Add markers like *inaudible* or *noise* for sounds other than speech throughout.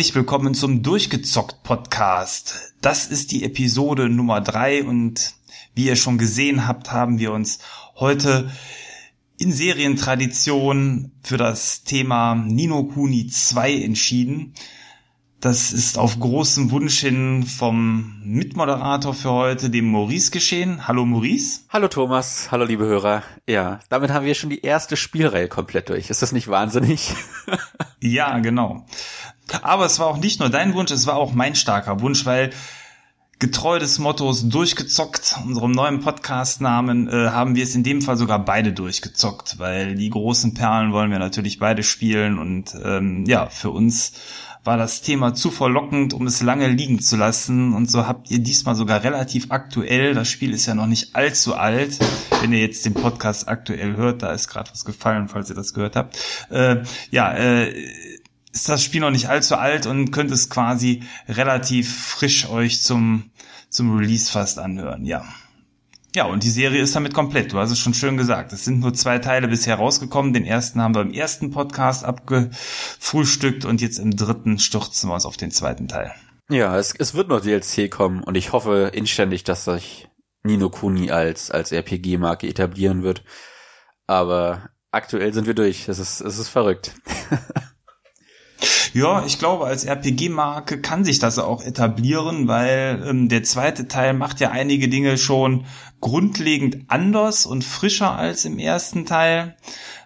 Herzlich willkommen zum Durchgezockt Podcast. Das ist die Episode Nummer drei und wie ihr schon gesehen habt, haben wir uns heute in Serientradition für das Thema Nino Kuni 2 entschieden. Das ist auf großem Wunsch hin vom Mitmoderator für heute, dem Maurice, geschehen. Hallo Maurice. Hallo Thomas, hallo liebe Hörer. Ja, damit haben wir schon die erste Spielreihe komplett durch. Ist das nicht wahnsinnig? *laughs* ja, genau. Aber es war auch nicht nur dein Wunsch, es war auch mein starker Wunsch, weil getreu des Mottos durchgezockt, unserem neuen Podcast-Namen, äh, haben wir es in dem Fall sogar beide durchgezockt, weil die großen Perlen wollen wir natürlich beide spielen und ähm, ja, für uns war das Thema zu verlockend, um es lange liegen zu lassen. Und so habt ihr diesmal sogar relativ aktuell, das Spiel ist ja noch nicht allzu alt, wenn ihr jetzt den Podcast aktuell hört, da ist gerade was gefallen, falls ihr das gehört habt. Äh, ja, äh, ist das Spiel noch nicht allzu alt und könnt es quasi relativ frisch euch zum, zum Release fast anhören, ja. Ja, und die Serie ist damit komplett. Du hast es schon schön gesagt. Es sind nur zwei Teile bisher rausgekommen. Den ersten haben wir im ersten Podcast abgefrühstückt und jetzt im dritten stürzen wir uns auf den zweiten Teil. Ja, es, es wird noch DLC kommen und ich hoffe inständig, dass sich Nino Kuni als, als RPG-Marke etablieren wird. Aber aktuell sind wir durch. Es ist, es ist verrückt. *laughs* Ja, ich glaube, als RPG-Marke kann sich das auch etablieren, weil ähm, der zweite Teil macht ja einige Dinge schon grundlegend anders und frischer als im ersten Teil.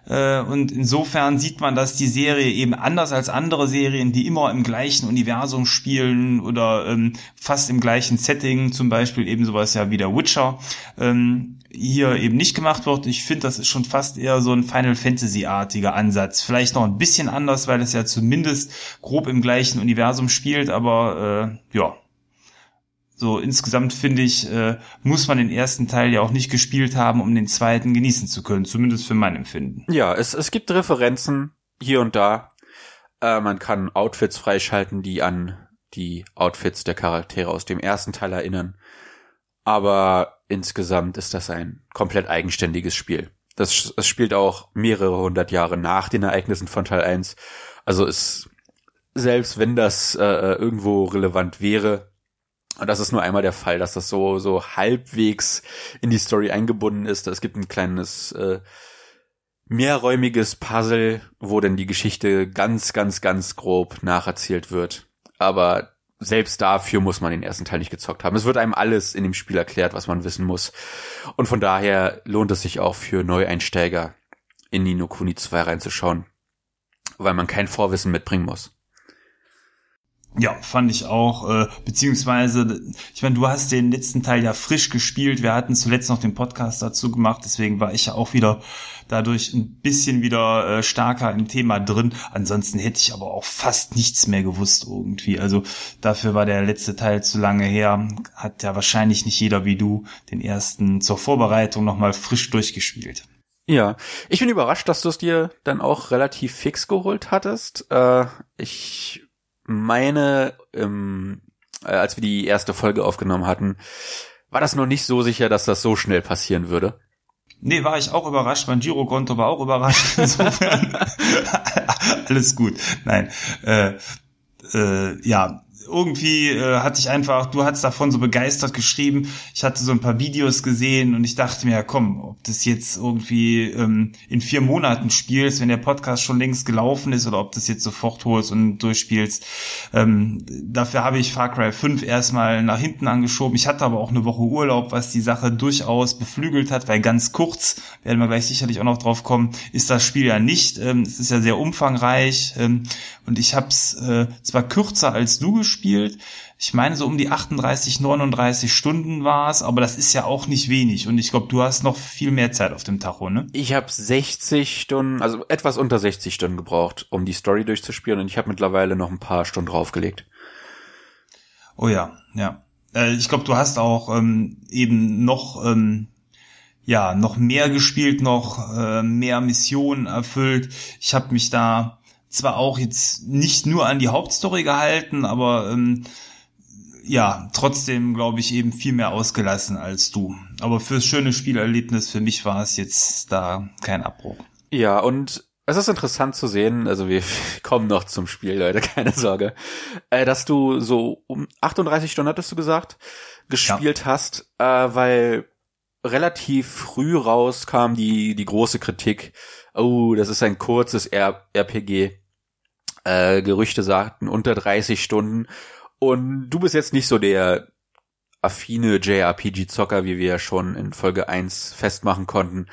Äh, und insofern sieht man, dass die Serie eben anders als andere Serien, die immer im gleichen Universum spielen oder ähm, fast im gleichen Setting, zum Beispiel eben sowas ja wie der Witcher, ähm, hier eben nicht gemacht wird. Ich finde, das ist schon fast eher so ein Final Fantasy-artiger Ansatz. Vielleicht noch ein bisschen anders, weil es ja zumindest grob im gleichen Universum spielt, aber äh, ja. So insgesamt finde ich, äh, muss man den ersten Teil ja auch nicht gespielt haben, um den zweiten genießen zu können, zumindest für mein Empfinden. Ja, es, es gibt Referenzen hier und da. Äh, man kann Outfits freischalten, die an die Outfits der Charaktere aus dem ersten Teil erinnern. Aber insgesamt ist das ein komplett eigenständiges Spiel. Das, das spielt auch mehrere hundert Jahre nach den Ereignissen von Teil 1. Also ist, selbst wenn das äh, irgendwo relevant wäre, und das ist nur einmal der Fall, dass das so, so halbwegs in die Story eingebunden ist. Es gibt ein kleines, äh, mehrräumiges Puzzle, wo denn die Geschichte ganz, ganz, ganz grob nacherzählt wird. Aber selbst dafür muss man den ersten Teil nicht gezockt haben. Es wird einem alles in dem Spiel erklärt, was man wissen muss. Und von daher lohnt es sich auch für Neueinsteiger in Nino Kuni 2 reinzuschauen, weil man kein Vorwissen mitbringen muss. Ja, fand ich auch, äh, beziehungsweise, ich meine, du hast den letzten Teil ja frisch gespielt. Wir hatten zuletzt noch den Podcast dazu gemacht, deswegen war ich ja auch wieder dadurch ein bisschen wieder äh, stärker im Thema drin. Ansonsten hätte ich aber auch fast nichts mehr gewusst irgendwie. Also dafür war der letzte Teil zu lange her. Hat ja wahrscheinlich nicht jeder wie du den ersten zur Vorbereitung nochmal frisch durchgespielt. Ja, ich bin überrascht, dass du es dir dann auch relativ fix geholt hattest. Äh, ich meine, ähm, äh, als wir die erste Folge aufgenommen hatten, war das noch nicht so sicher, dass das so schnell passieren würde. Nee, war ich auch überrascht. Mein Girokonto war auch überrascht. *laughs* Insofern *laughs* alles gut. Nein, äh, äh, ja, irgendwie äh, hatte ich einfach, du hattest davon so begeistert geschrieben. Ich hatte so ein paar Videos gesehen und ich dachte mir, ja, komm, ob das jetzt irgendwie ähm, in vier Monaten spielst, wenn der Podcast schon längst gelaufen ist, oder ob das jetzt sofort holst und durchspielst. Ähm, dafür habe ich Far Cry 5 erstmal nach hinten angeschoben. Ich hatte aber auch eine Woche Urlaub, was die Sache durchaus beflügelt hat, weil ganz kurz, werden wir gleich sicherlich auch noch drauf kommen, ist das Spiel ja nicht. Ähm, es ist ja sehr umfangreich ähm, und ich habe es äh, zwar kürzer als du gespielt, gespielt. Ich meine, so um die 38, 39 Stunden war es, aber das ist ja auch nicht wenig. Und ich glaube, du hast noch viel mehr Zeit auf dem Tacho, ne? Ich habe 60 Stunden, also etwas unter 60 Stunden gebraucht, um die Story durchzuspielen. Und ich habe mittlerweile noch ein paar Stunden draufgelegt. Oh ja, ja. Äh, ich glaube, du hast auch ähm, eben noch ähm, ja noch mehr gespielt, noch äh, mehr Missionen erfüllt. Ich habe mich da zwar auch jetzt nicht nur an die Hauptstory gehalten, aber ähm, ja, trotzdem glaube ich eben viel mehr ausgelassen als du. Aber fürs schöne Spielerlebnis für mich war es jetzt da kein Abbruch. Ja, und es ist interessant zu sehen, also wir *laughs* kommen noch zum Spiel, Leute, keine Sorge, äh, dass du so um 38 Stunden hattest du gesagt, gespielt ja. hast, äh, weil relativ früh raus kam die, die große Kritik, oh, das ist ein kurzes R RPG. Äh, Gerüchte sagten unter 30 Stunden. Und du bist jetzt nicht so der affine JRPG-Zocker, wie wir ja schon in Folge 1 festmachen konnten.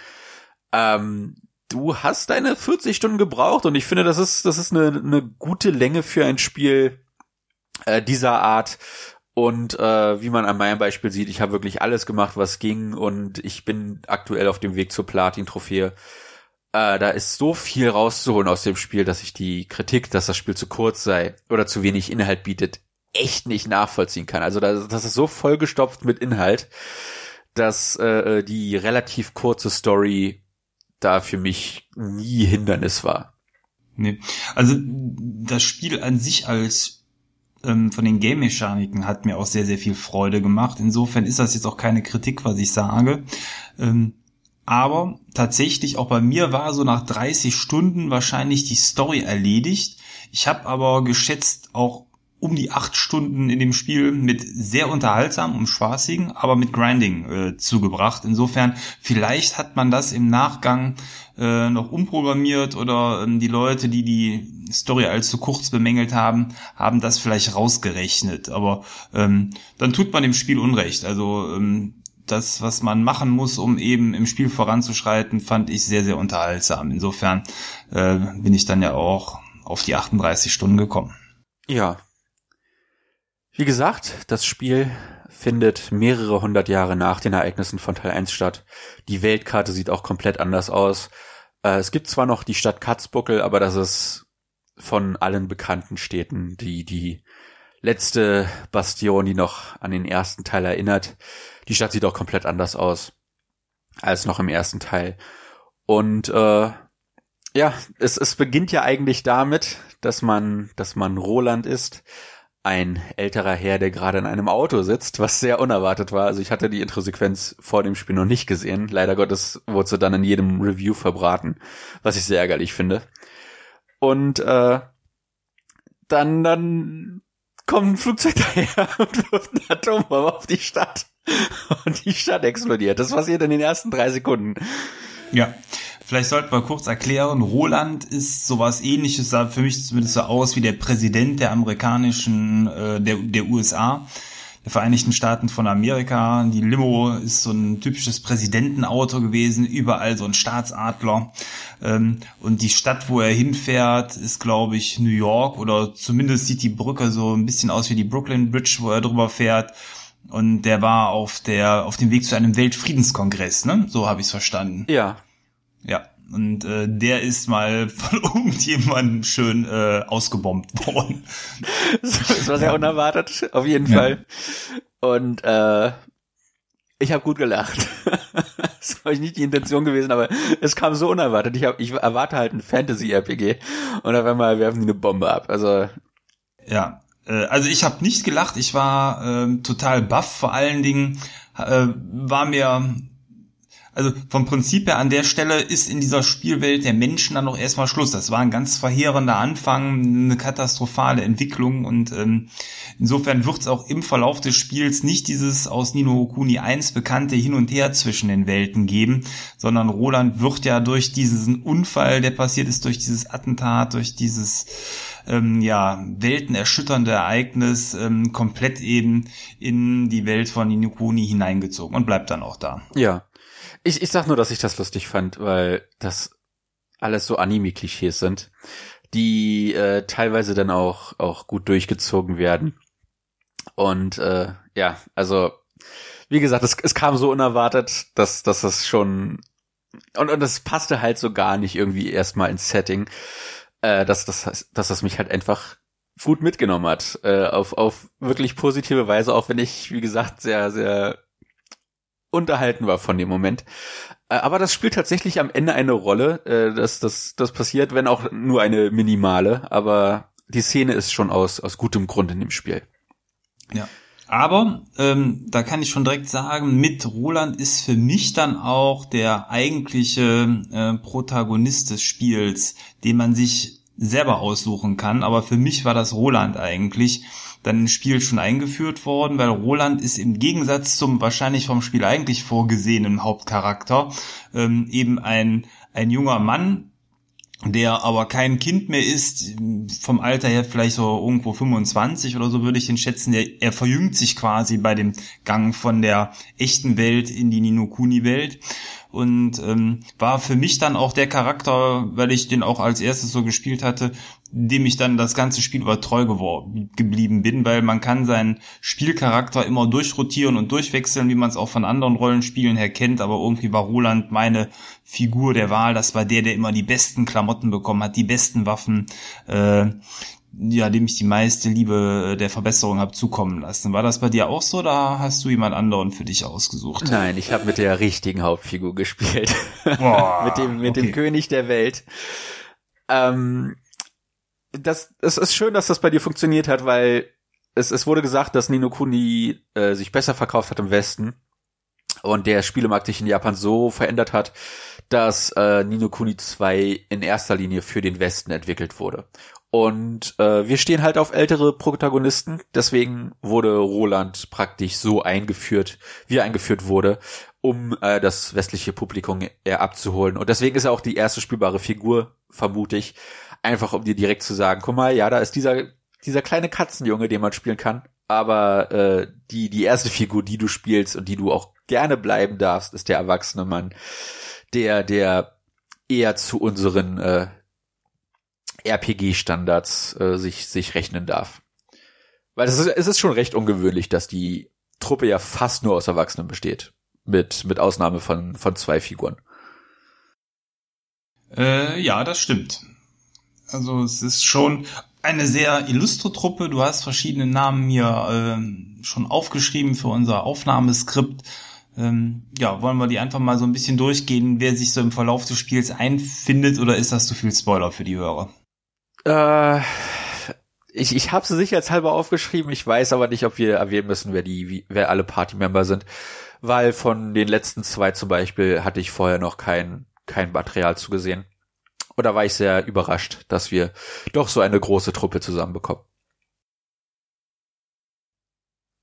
Ähm, du hast deine 40 Stunden gebraucht und ich finde, das ist, das ist eine, eine gute Länge für ein Spiel äh, dieser Art. Und äh, wie man an meinem Beispiel sieht, ich habe wirklich alles gemacht, was ging und ich bin aktuell auf dem Weg zur Platin-Trophäe. Äh, da ist so viel rauszuholen aus dem Spiel, dass ich die Kritik, dass das Spiel zu kurz sei oder zu wenig Inhalt bietet, echt nicht nachvollziehen kann. Also das, das ist so vollgestopft mit Inhalt, dass äh, die relativ kurze Story da für mich nie Hindernis war. Nee. Also das Spiel an sich als ähm, von den Game-Mechaniken hat mir auch sehr, sehr viel Freude gemacht. Insofern ist das jetzt auch keine Kritik, was ich sage. Ähm, aber tatsächlich auch bei mir war so nach 30 Stunden wahrscheinlich die Story erledigt. Ich habe aber geschätzt auch um die acht Stunden in dem Spiel mit sehr unterhaltsam und spaßigen, aber mit Grinding äh, zugebracht. Insofern, vielleicht hat man das im Nachgang äh, noch umprogrammiert oder ähm, die Leute, die die Story als zu kurz bemängelt haben, haben das vielleicht rausgerechnet. Aber ähm, dann tut man dem Spiel Unrecht. Also ähm, das, was man machen muss, um eben im Spiel voranzuschreiten, fand ich sehr, sehr unterhaltsam. Insofern äh, bin ich dann ja auch auf die 38 Stunden gekommen. Ja, wie gesagt, das Spiel findet mehrere hundert Jahre nach den Ereignissen von Teil 1 statt. Die Weltkarte sieht auch komplett anders aus. Äh, es gibt zwar noch die Stadt Katzbuckel, aber das ist von allen bekannten Städten die, die letzte Bastion, die noch an den ersten Teil erinnert. Die Stadt sieht auch komplett anders aus als noch im ersten Teil. Und äh, ja, es, es beginnt ja eigentlich damit, dass man, dass man Roland ist, ein älterer Herr, der gerade in einem Auto sitzt, was sehr unerwartet war. Also ich hatte die Introsequenz vor dem Spiel noch nicht gesehen. Leider Gottes wurde sie dann in jedem Review verbraten, was ich sehr ärgerlich finde. Und äh, dann, dann kommt ein Flugzeug daher *laughs* und wirft eine Atombombe auf die Stadt. Und die Stadt explodiert. Das passiert in den ersten drei Sekunden. Ja. Vielleicht sollten wir kurz erklären, Roland ist sowas ähnliches, sah für mich zumindest so aus wie der Präsident der amerikanischen, äh, der, der USA, der Vereinigten Staaten von Amerika. Die Limo ist so ein typisches Präsidentenauto gewesen, überall so ein Staatsadler. Ähm, und die Stadt, wo er hinfährt, ist, glaube ich, New York oder zumindest sieht die Brücke so ein bisschen aus wie die Brooklyn Bridge, wo er drüber fährt. Und der war auf der auf dem Weg zu einem Weltfriedenskongress, ne? So habe ich es verstanden. Ja, ja, und äh, der ist mal *laughs* von irgendjemandem schön äh, ausgebombt *laughs* worden. das war sehr unerwartet, auf jeden ja. Fall. Und äh, ich habe gut gelacht. *laughs* das war nicht die Intention gewesen, aber es kam so unerwartet. Ich, hab, ich erwarte halt ein Fantasy-RPG und auf einmal werfen die eine Bombe ab. Also ja, äh, also ich habe nicht gelacht. Ich war äh, total baff. Vor allen Dingen äh, war mir also vom Prinzip her an der Stelle ist in dieser Spielwelt der Menschen dann noch erstmal Schluss. Das war ein ganz verheerender Anfang, eine katastrophale Entwicklung und ähm, insofern wird es auch im Verlauf des Spiels nicht dieses aus Nino Okuni 1 bekannte Hin und Her zwischen den Welten geben, sondern Roland wird ja durch diesen Unfall, der passiert ist, durch dieses Attentat, durch dieses ähm, ja, weltenerschütternde Ereignis ähm, komplett eben in die Welt von Ninokuni hineingezogen und bleibt dann auch da. Ja. Ich, ich sag nur, dass ich das lustig fand, weil das alles so Anime-Klischees sind, die äh, teilweise dann auch, auch gut durchgezogen werden. Und äh, ja, also wie gesagt, es, es kam so unerwartet, dass, dass das schon und, und das passte halt so gar nicht irgendwie erstmal ins Setting, äh, dass, dass, dass das mich halt einfach gut mitgenommen hat, äh, auf, auf wirklich positive Weise, auch wenn ich, wie gesagt, sehr, sehr unterhalten war von dem Moment. Äh, aber das spielt tatsächlich am Ende eine Rolle. Äh, dass das, das passiert, wenn auch nur eine minimale. Aber die Szene ist schon aus, aus gutem Grund in dem Spiel. Ja. Aber ähm, da kann ich schon direkt sagen, mit Roland ist für mich dann auch der eigentliche äh, Protagonist des Spiels, den man sich selber aussuchen kann. Aber für mich war das Roland eigentlich dann im Spiel schon eingeführt worden, weil Roland ist im Gegensatz zum wahrscheinlich vom Spiel eigentlich vorgesehenen Hauptcharakter ähm, eben ein, ein junger Mann, der aber kein Kind mehr ist, vom Alter her vielleicht so irgendwo 25 oder so würde ich ihn schätzen, der, er verjüngt sich quasi bei dem Gang von der echten Welt in die Ninokuni-Welt und ähm, war für mich dann auch der Charakter, weil ich den auch als erstes so gespielt hatte, dem ich dann das ganze Spiel über treu geblieben bin, weil man kann seinen Spielcharakter immer durchrotieren und durchwechseln, wie man es auch von anderen Rollenspielen her kennt, aber irgendwie war Roland meine Figur der Wahl, das war der, der immer die besten Klamotten bekommen hat, die besten Waffen, äh, ja, dem ich die meiste Liebe der Verbesserung habe zukommen lassen. War das bei dir auch so oder hast du jemand anderen für dich ausgesucht? Nein, ich habe mit der richtigen Hauptfigur gespielt. *laughs* Boah, mit dem, mit okay. dem König der Welt. Ähm, das, es ist schön, dass das bei dir funktioniert hat, weil es, es wurde gesagt, dass Nino Kuni äh, sich besser verkauft hat im Westen und der Spielemarkt sich in Japan so verändert hat, dass äh, Nino Kuni 2 in erster Linie für den Westen entwickelt wurde. Und äh, wir stehen halt auf ältere Protagonisten, deswegen wurde Roland praktisch so eingeführt, wie er eingeführt wurde, um äh, das westliche Publikum eher abzuholen. Und deswegen ist er auch die erste spielbare Figur, vermute ich, einfach um dir direkt zu sagen, guck mal, ja, da ist dieser, dieser kleine Katzenjunge, den man spielen kann. Aber äh, die, die erste Figur, die du spielst und die du auch gerne bleiben darfst, ist der erwachsene Mann, der, der eher zu unseren äh, RPG-Standards äh, sich, sich rechnen darf. Weil es ist, es ist schon recht ungewöhnlich, dass die Truppe ja fast nur aus Erwachsenen besteht. Mit, mit Ausnahme von, von zwei Figuren. Äh, ja, das stimmt. Also es ist schon eine sehr illustre Truppe. Du hast verschiedene Namen mir äh, schon aufgeschrieben für unser Aufnahmeskript. Ähm, ja, wollen wir die einfach mal so ein bisschen durchgehen, wer sich so im Verlauf des Spiels einfindet oder ist das zu viel Spoiler für die Hörer? Äh, ich ich habe sie sicherheitshalber aufgeschrieben. Ich weiß aber nicht, ob wir erwähnen müssen, wer die, wer alle Party-Member sind, weil von den letzten zwei zum Beispiel hatte ich vorher noch kein kein Material zugesehen. Oder war ich sehr überrascht, dass wir doch so eine große Truppe zusammenbekommen.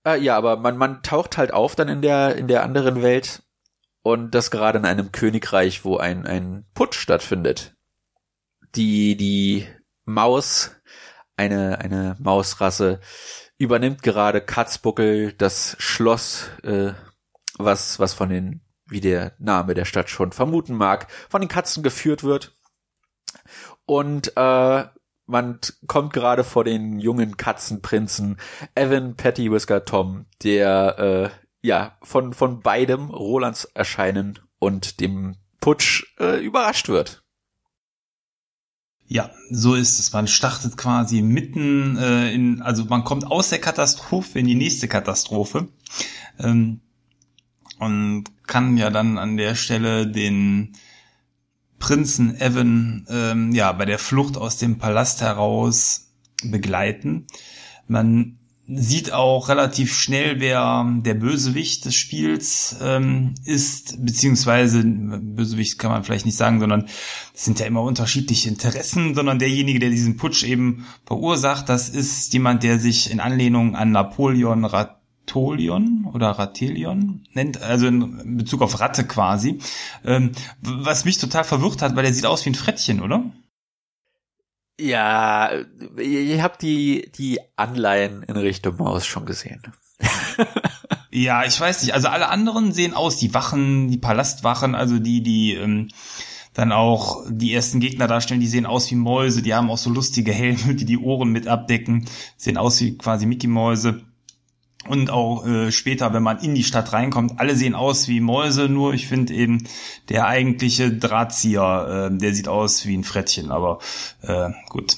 Äh, ja, aber man man taucht halt auf dann in der in der anderen Welt und das gerade in einem Königreich, wo ein ein Putsch stattfindet. Die die Maus, eine, eine Mausrasse, übernimmt gerade Katzbuckel das Schloss, äh, was, was von den, wie der Name der Stadt schon vermuten mag, von den Katzen geführt wird. Und äh, man kommt gerade vor den jungen Katzenprinzen Evan, Patty, Whisker, Tom, der äh, ja von von beidem Rolands Erscheinen und dem Putsch äh, überrascht wird. Ja, so ist es. Man startet quasi mitten äh, in, also man kommt aus der Katastrophe in die nächste Katastrophe ähm, und kann ja dann an der Stelle den Prinzen Evan ähm, ja bei der Flucht aus dem Palast heraus begleiten. Man sieht auch relativ schnell, wer der Bösewicht des Spiels ähm, ist, beziehungsweise Bösewicht kann man vielleicht nicht sagen, sondern es sind ja immer unterschiedliche Interessen, sondern derjenige, der diesen Putsch eben verursacht, das ist jemand, der sich in Anlehnung an Napoleon Ratolion oder Ratelion nennt, also in Bezug auf Ratte quasi, ähm, was mich total verwirrt hat, weil er sieht aus wie ein Frettchen, oder? Ja, ihr habt die, die Anleihen in Richtung Maus schon gesehen. *laughs* ja, ich weiß nicht. Also alle anderen sehen aus, die Wachen, die Palastwachen, also die, die ähm, dann auch die ersten Gegner darstellen, die sehen aus wie Mäuse, die haben auch so lustige Helme, die die Ohren mit abdecken, sehen aus wie quasi Mickey-Mäuse. Und auch äh, später, wenn man in die Stadt reinkommt, alle sehen aus wie Mäuse, nur ich finde eben der eigentliche Drahtzieher, äh, der sieht aus wie ein Frettchen, aber äh, gut.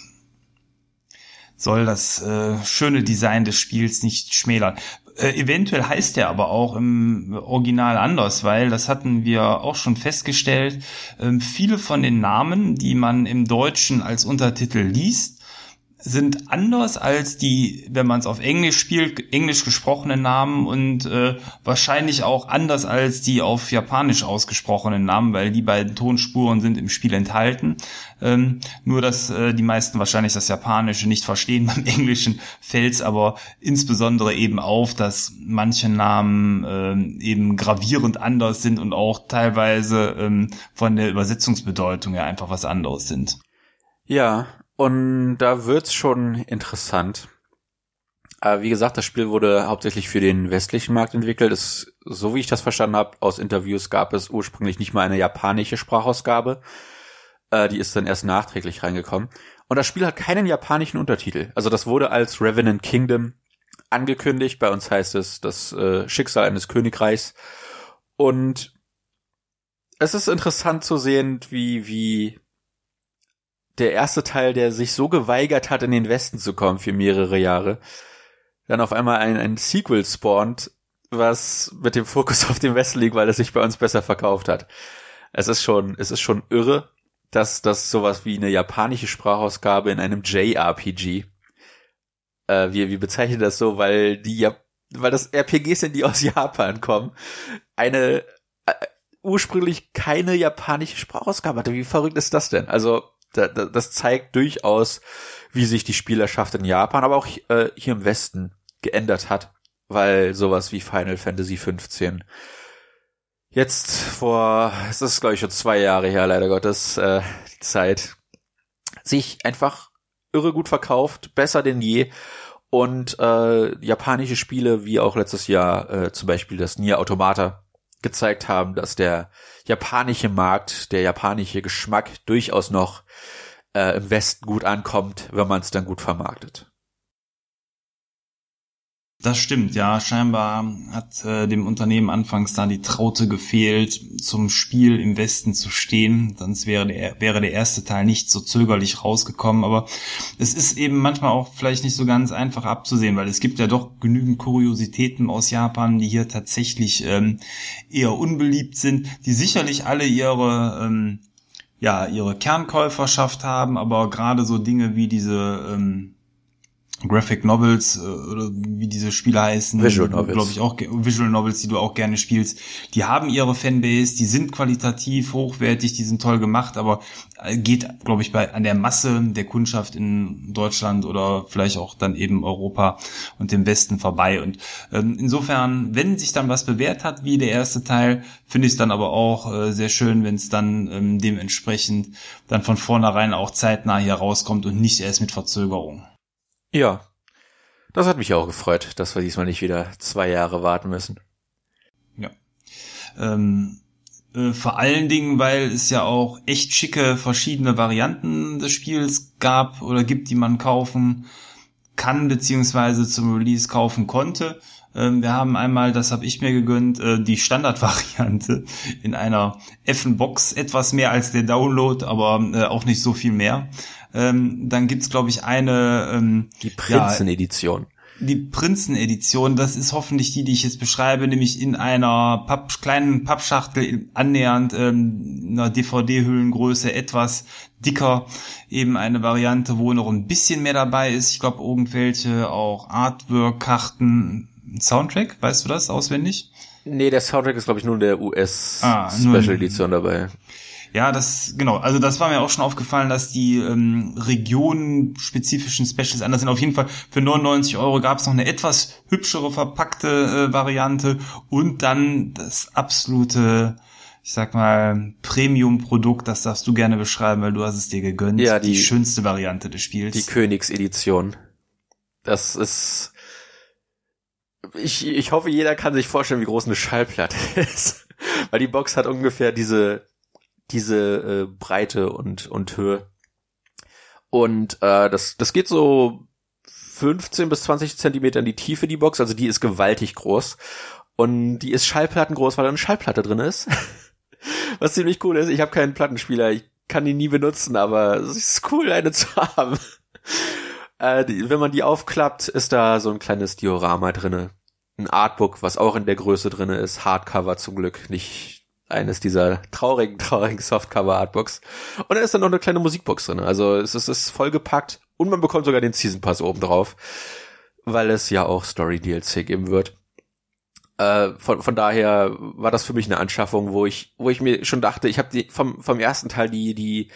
Soll das äh, schöne Design des Spiels nicht schmälern. Äh, eventuell heißt er aber auch im Original anders, weil das hatten wir auch schon festgestellt. Äh, viele von den Namen, die man im Deutschen als Untertitel liest, sind anders als die, wenn man es auf Englisch spielt, englisch gesprochenen Namen und äh, wahrscheinlich auch anders als die auf Japanisch ausgesprochenen Namen, weil die beiden Tonspuren sind im Spiel enthalten. Ähm, nur, dass äh, die meisten wahrscheinlich das Japanische nicht verstehen. *laughs* Beim Englischen fällt es aber insbesondere eben auf, dass manche Namen äh, eben gravierend anders sind und auch teilweise ähm, von der Übersetzungsbedeutung her einfach was anderes sind. Ja, und da wird's schon interessant. Aber wie gesagt, das Spiel wurde hauptsächlich für den westlichen Markt entwickelt. Es, so wie ich das verstanden habe, aus Interviews gab es ursprünglich nicht mal eine japanische Sprachausgabe. Äh, die ist dann erst nachträglich reingekommen. Und das Spiel hat keinen japanischen Untertitel. Also das wurde als Revenant Kingdom angekündigt. Bei uns heißt es das äh, Schicksal eines Königreichs. Und es ist interessant zu sehen, wie, wie der erste Teil, der sich so geweigert hat, in den Westen zu kommen für mehrere Jahre, dann auf einmal ein, ein Sequel spawnt, was mit dem Fokus auf dem Westen liegt, weil es sich bei uns besser verkauft hat. Es ist schon, es ist schon irre, dass das sowas wie eine japanische Sprachausgabe in einem JRPG, äh, wir, wir bezeichnen das so, weil die, weil das RPGs sind, die aus *laughs* Japan kommen, eine äh, ursprünglich keine japanische Sprachausgabe hatte. Wie verrückt ist das denn? Also das zeigt durchaus, wie sich die Spielerschaft in Japan, aber auch äh, hier im Westen geändert hat, weil sowas wie Final Fantasy 15 jetzt vor, es ist glaube ich schon zwei Jahre her, leider Gottes, äh, die Zeit, sich einfach irre gut verkauft, besser denn je. Und äh, japanische Spiele wie auch letztes Jahr äh, zum Beispiel das Nier Automata gezeigt haben, dass der japanische Markt, der japanische Geschmack durchaus noch äh, im Westen gut ankommt, wenn man es dann gut vermarktet. Das stimmt, ja. Scheinbar hat äh, dem Unternehmen anfangs da die Traute gefehlt, zum Spiel im Westen zu stehen. Sonst wäre der, wäre der erste Teil nicht so zögerlich rausgekommen. Aber es ist eben manchmal auch vielleicht nicht so ganz einfach abzusehen, weil es gibt ja doch genügend Kuriositäten aus Japan, die hier tatsächlich ähm, eher unbeliebt sind, die sicherlich alle ihre ähm, ja ihre Kernkäuferschaft haben, aber gerade so Dinge wie diese ähm, Graphic Novels äh, oder wie diese Spiele heißen, Visual Novels, glaube ich auch Visual Novels, die du auch gerne spielst, die haben ihre Fanbase, die sind qualitativ hochwertig, die sind toll gemacht, aber äh, geht, glaube ich, bei an der Masse der Kundschaft in Deutschland oder vielleicht auch dann eben Europa und dem Westen vorbei. Und ähm, insofern, wenn sich dann was bewährt hat, wie der erste Teil, finde ich es dann aber auch äh, sehr schön, wenn es dann ähm, dementsprechend dann von vornherein auch zeitnah hier rauskommt und nicht erst mit Verzögerung. Ja, das hat mich auch gefreut, dass wir diesmal nicht wieder zwei Jahre warten müssen. Ja. Ähm, äh, vor allen Dingen, weil es ja auch echt schicke verschiedene Varianten des Spiels gab oder gibt, die man kaufen kann beziehungsweise zum Release kaufen konnte. Ähm, wir haben einmal, das habe ich mir gegönnt, äh, die Standardvariante in einer F-Box, etwas mehr als der Download, aber äh, auch nicht so viel mehr. Ähm, dann gibt's glaube ich eine ähm, die Prinzenedition. Ja, die Prinzenedition, das ist hoffentlich die, die ich jetzt beschreibe, nämlich in einer Papp, kleinen Pappschachtel annähernd ähm, einer DVD-Hüllengröße etwas dicker, eben eine Variante, wo noch ein bisschen mehr dabei ist. Ich glaube irgendwelche auch Artwork-Karten, Soundtrack, weißt du das auswendig? Nee, der Soundtrack ist glaube ich nur der US ah, Special Edition dabei. Ja, das, genau. Also das war mir auch schon aufgefallen, dass die ähm, regionenspezifischen Specials anders sind. Auf jeden Fall für 99 Euro gab es noch eine etwas hübschere verpackte äh, Variante und dann das absolute, ich sag mal, Premium-Produkt, das darfst du gerne beschreiben, weil du hast es dir gegönnt. Ja, die, die schönste Variante des Spiels. Die Königsedition. Das ist ich, ich hoffe, jeder kann sich vorstellen, wie groß eine Schallplatte *laughs* ist. Weil die Box hat ungefähr diese diese äh, Breite und, und Höhe. Und äh, das, das geht so 15 bis 20 Zentimeter in die Tiefe, die Box. Also die ist gewaltig groß. Und die ist schallplattengroß, weil da eine Schallplatte drin ist. *laughs* Was ziemlich cool ist. Ich habe keinen Plattenspieler. Ich kann die nie benutzen, aber es ist cool, eine zu *laughs* haben. Äh, die, wenn man die aufklappt, ist da so ein kleines Diorama drinne. Ein Artbook, was auch in der Größe drinne ist. Hardcover zum Glück, nicht eines dieser traurigen, *laughs* traurigen Softcover-Artbooks. Und da ist dann noch eine kleine Musikbox drin. Also es ist, ist vollgepackt und man bekommt sogar den Season Pass oben drauf, weil es ja auch Story DLC geben wird. Äh, von, von daher war das für mich eine Anschaffung, wo ich, wo ich mir schon dachte, ich habe vom, vom ersten Teil die, die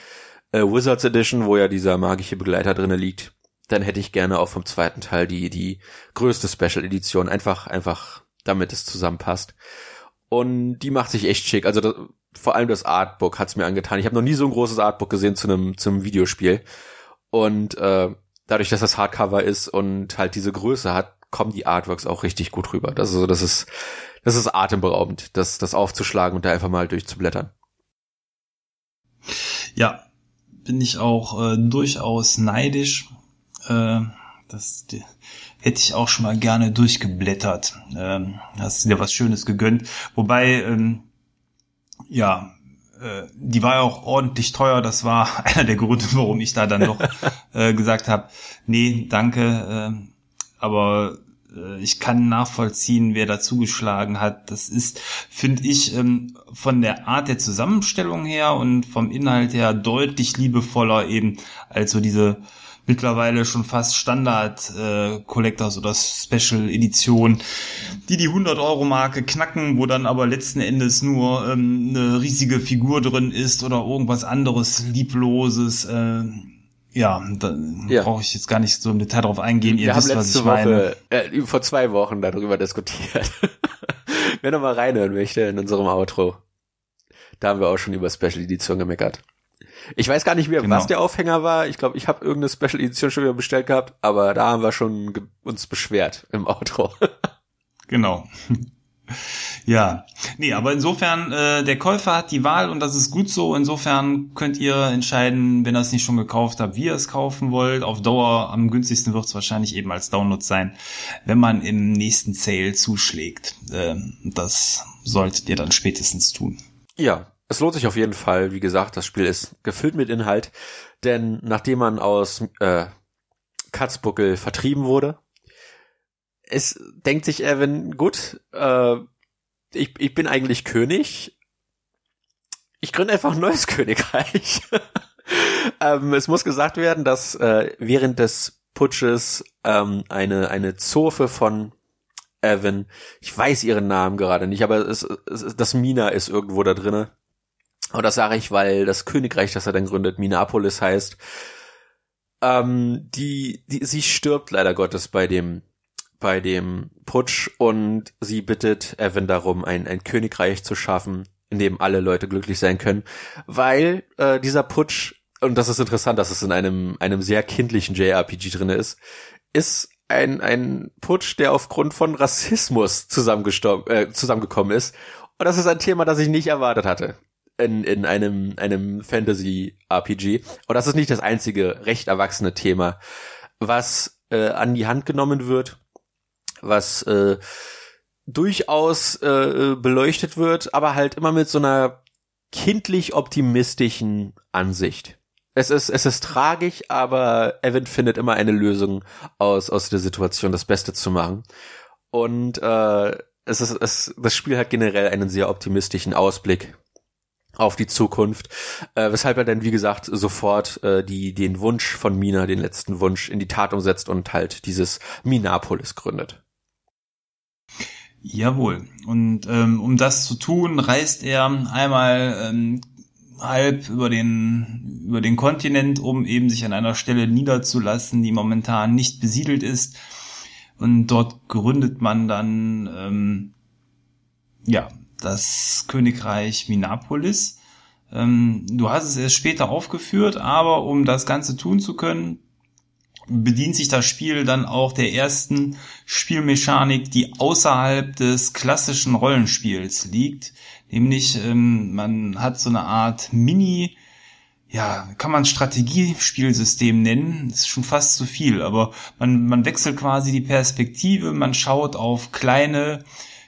äh, Wizards Edition, wo ja dieser magische Begleiter drinne liegt, dann hätte ich gerne auch vom zweiten Teil die, die größte Special Edition, einfach, einfach, damit es zusammenpasst. Und die macht sich echt schick. Also das, vor allem das Artbook hat's mir angetan. Ich habe noch nie so ein großes Artbook gesehen zu einem, zum Videospiel. Und äh, dadurch, dass das Hardcover ist und halt diese Größe hat, kommen die Artworks auch richtig gut rüber. Das, also, das ist, das ist atemberaubend, das, das aufzuschlagen und da einfach mal durchzublättern. Ja, bin ich auch äh, durchaus neidisch. Äh, das die, hätte ich auch schon mal gerne durchgeblättert. Ähm, hast dir was Schönes gegönnt. Wobei, ähm, ja, äh, die war ja auch ordentlich teuer. Das war *laughs* einer der Gründe, warum ich da dann noch *laughs* äh, gesagt habe, nee, danke. Äh, aber äh, ich kann nachvollziehen, wer da zugeschlagen hat. Das ist, finde ich, ähm, von der Art der Zusammenstellung her und vom Inhalt her deutlich liebevoller eben als so diese mittlerweile schon fast Standard äh, Collectors oder Special Edition, die die 100 Euro Marke knacken, wo dann aber letzten Endes nur ähm, eine riesige Figur drin ist oder irgendwas anderes liebloses. Äh, ja, da ja. brauche ich jetzt gar nicht so im Detail drauf eingehen. Ihr Wir wisst, haben letzte Woche, äh, vor zwei Wochen darüber diskutiert. *laughs* Wer noch mal reinhören möchte in unserem Outro, da haben wir auch schon über Special Edition gemeckert. Ich weiß gar nicht mehr, genau. was der Aufhänger war. Ich glaube, ich habe irgendeine Special Edition schon wieder bestellt gehabt, aber da haben wir schon uns beschwert im Outro. *laughs* genau. *laughs* Ja, nee, aber insofern, äh, der Käufer hat die Wahl und das ist gut so. Insofern könnt ihr entscheiden, wenn ihr es nicht schon gekauft habt, wie ihr es kaufen wollt. Auf Dauer am günstigsten wird es wahrscheinlich eben als Download sein, wenn man im nächsten Sale zuschlägt. Äh, das solltet ihr dann spätestens tun. Ja, es lohnt sich auf jeden Fall. Wie gesagt, das Spiel ist gefüllt mit Inhalt, denn nachdem man aus äh, Katzbuckel vertrieben wurde, es denkt sich Evan, gut, äh, ich, ich bin eigentlich König. Ich gründe einfach ein neues *laughs* Königreich. *laughs* ähm, es muss gesagt werden, dass äh, während des Putsches ähm, eine, eine Zofe von Evan, ich weiß ihren Namen gerade nicht, aber es, es, das Mina ist irgendwo da drinne. Und das sage ich, weil das Königreich, das er dann gründet, Minapolis heißt. Ähm, die, die, sie stirbt leider Gottes bei dem bei dem Putsch und sie bittet Evan darum, ein, ein Königreich zu schaffen, in dem alle Leute glücklich sein können, weil äh, dieser Putsch, und das ist interessant, dass es in einem, einem sehr kindlichen JRPG drinne ist, ist ein, ein Putsch, der aufgrund von Rassismus äh, zusammengekommen ist. Und das ist ein Thema, das ich nicht erwartet hatte in, in einem, einem Fantasy-RPG. Und das ist nicht das einzige recht erwachsene Thema, was äh, an die Hand genommen wird was äh, durchaus äh, beleuchtet wird, aber halt immer mit so einer kindlich optimistischen Ansicht. Es ist, es ist tragisch, aber Evan findet immer eine Lösung aus, aus der Situation das Beste zu machen. Und äh, es ist, es, das Spiel hat generell einen sehr optimistischen Ausblick auf die Zukunft, äh, weshalb er dann, wie gesagt, sofort äh, die, den Wunsch von Mina, den letzten Wunsch, in die Tat umsetzt und halt dieses Minapolis gründet. Jawohl. Und ähm, um das zu tun, reist er einmal ähm, halb über den über den Kontinent, um eben sich an einer Stelle niederzulassen, die momentan nicht besiedelt ist. Und dort gründet man dann ähm, ja das Königreich Minapolis. Ähm, du hast es erst später aufgeführt, aber um das Ganze tun zu können, bedient sich das Spiel dann auch der ersten Spielmechanik, die außerhalb des klassischen Rollenspiels liegt. Nämlich, ähm, man hat so eine Art Mini, ja, kann man Strategiespielsystem nennen, das ist schon fast zu viel, aber man, man wechselt quasi die Perspektive, man schaut auf kleine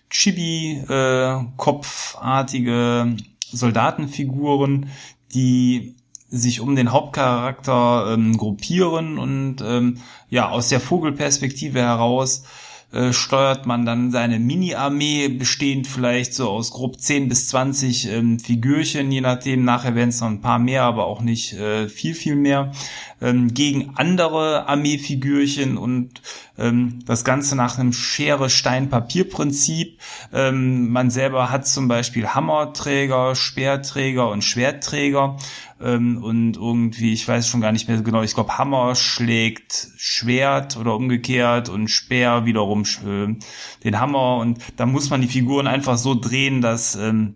Chibi-Kopfartige äh, Soldatenfiguren, die sich um den Hauptcharakter ähm, gruppieren und ähm, ja aus der Vogelperspektive heraus äh, steuert man dann seine Mini-Armee, bestehend vielleicht so aus grob 10 bis 20 ähm, Figürchen, je nachdem, nachher werden es noch ein paar mehr, aber auch nicht äh, viel, viel mehr, ähm, gegen andere Armeefigürchen und ähm, das Ganze nach einem Schere-Stein-Papier-Prinzip. Ähm, man selber hat zum Beispiel Hammerträger, Speerträger und Schwertträger ähm, und irgendwie, ich weiß schon gar nicht mehr genau, ich glaube Hammer schlägt Schwert oder umgekehrt und Speer wiederum äh, den Hammer und da muss man die Figuren einfach so drehen, dass ähm,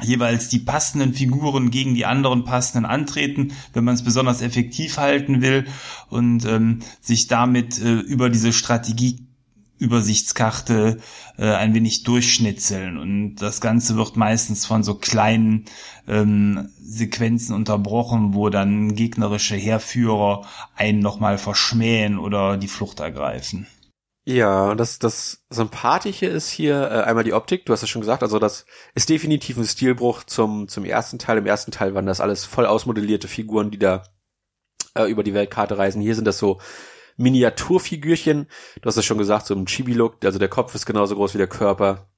jeweils die passenden Figuren gegen die anderen passenden antreten, wenn man es besonders effektiv halten will und ähm, sich damit äh, über diese Strategie Übersichtskarte äh, ein wenig durchschnitzeln. Und das Ganze wird meistens von so kleinen ähm, Sequenzen unterbrochen, wo dann gegnerische Heerführer einen nochmal verschmähen oder die Flucht ergreifen. Ja, das, das Sympathische ist hier äh, einmal die Optik, du hast es schon gesagt, also das ist definitiv ein Stilbruch zum, zum ersten Teil. Im ersten Teil waren das alles voll ausmodellierte Figuren, die da äh, über die Weltkarte reisen. Hier sind das so Miniaturfigürchen. Du hast es schon gesagt, so ein Chibi-Look, also der Kopf ist genauso groß wie der Körper.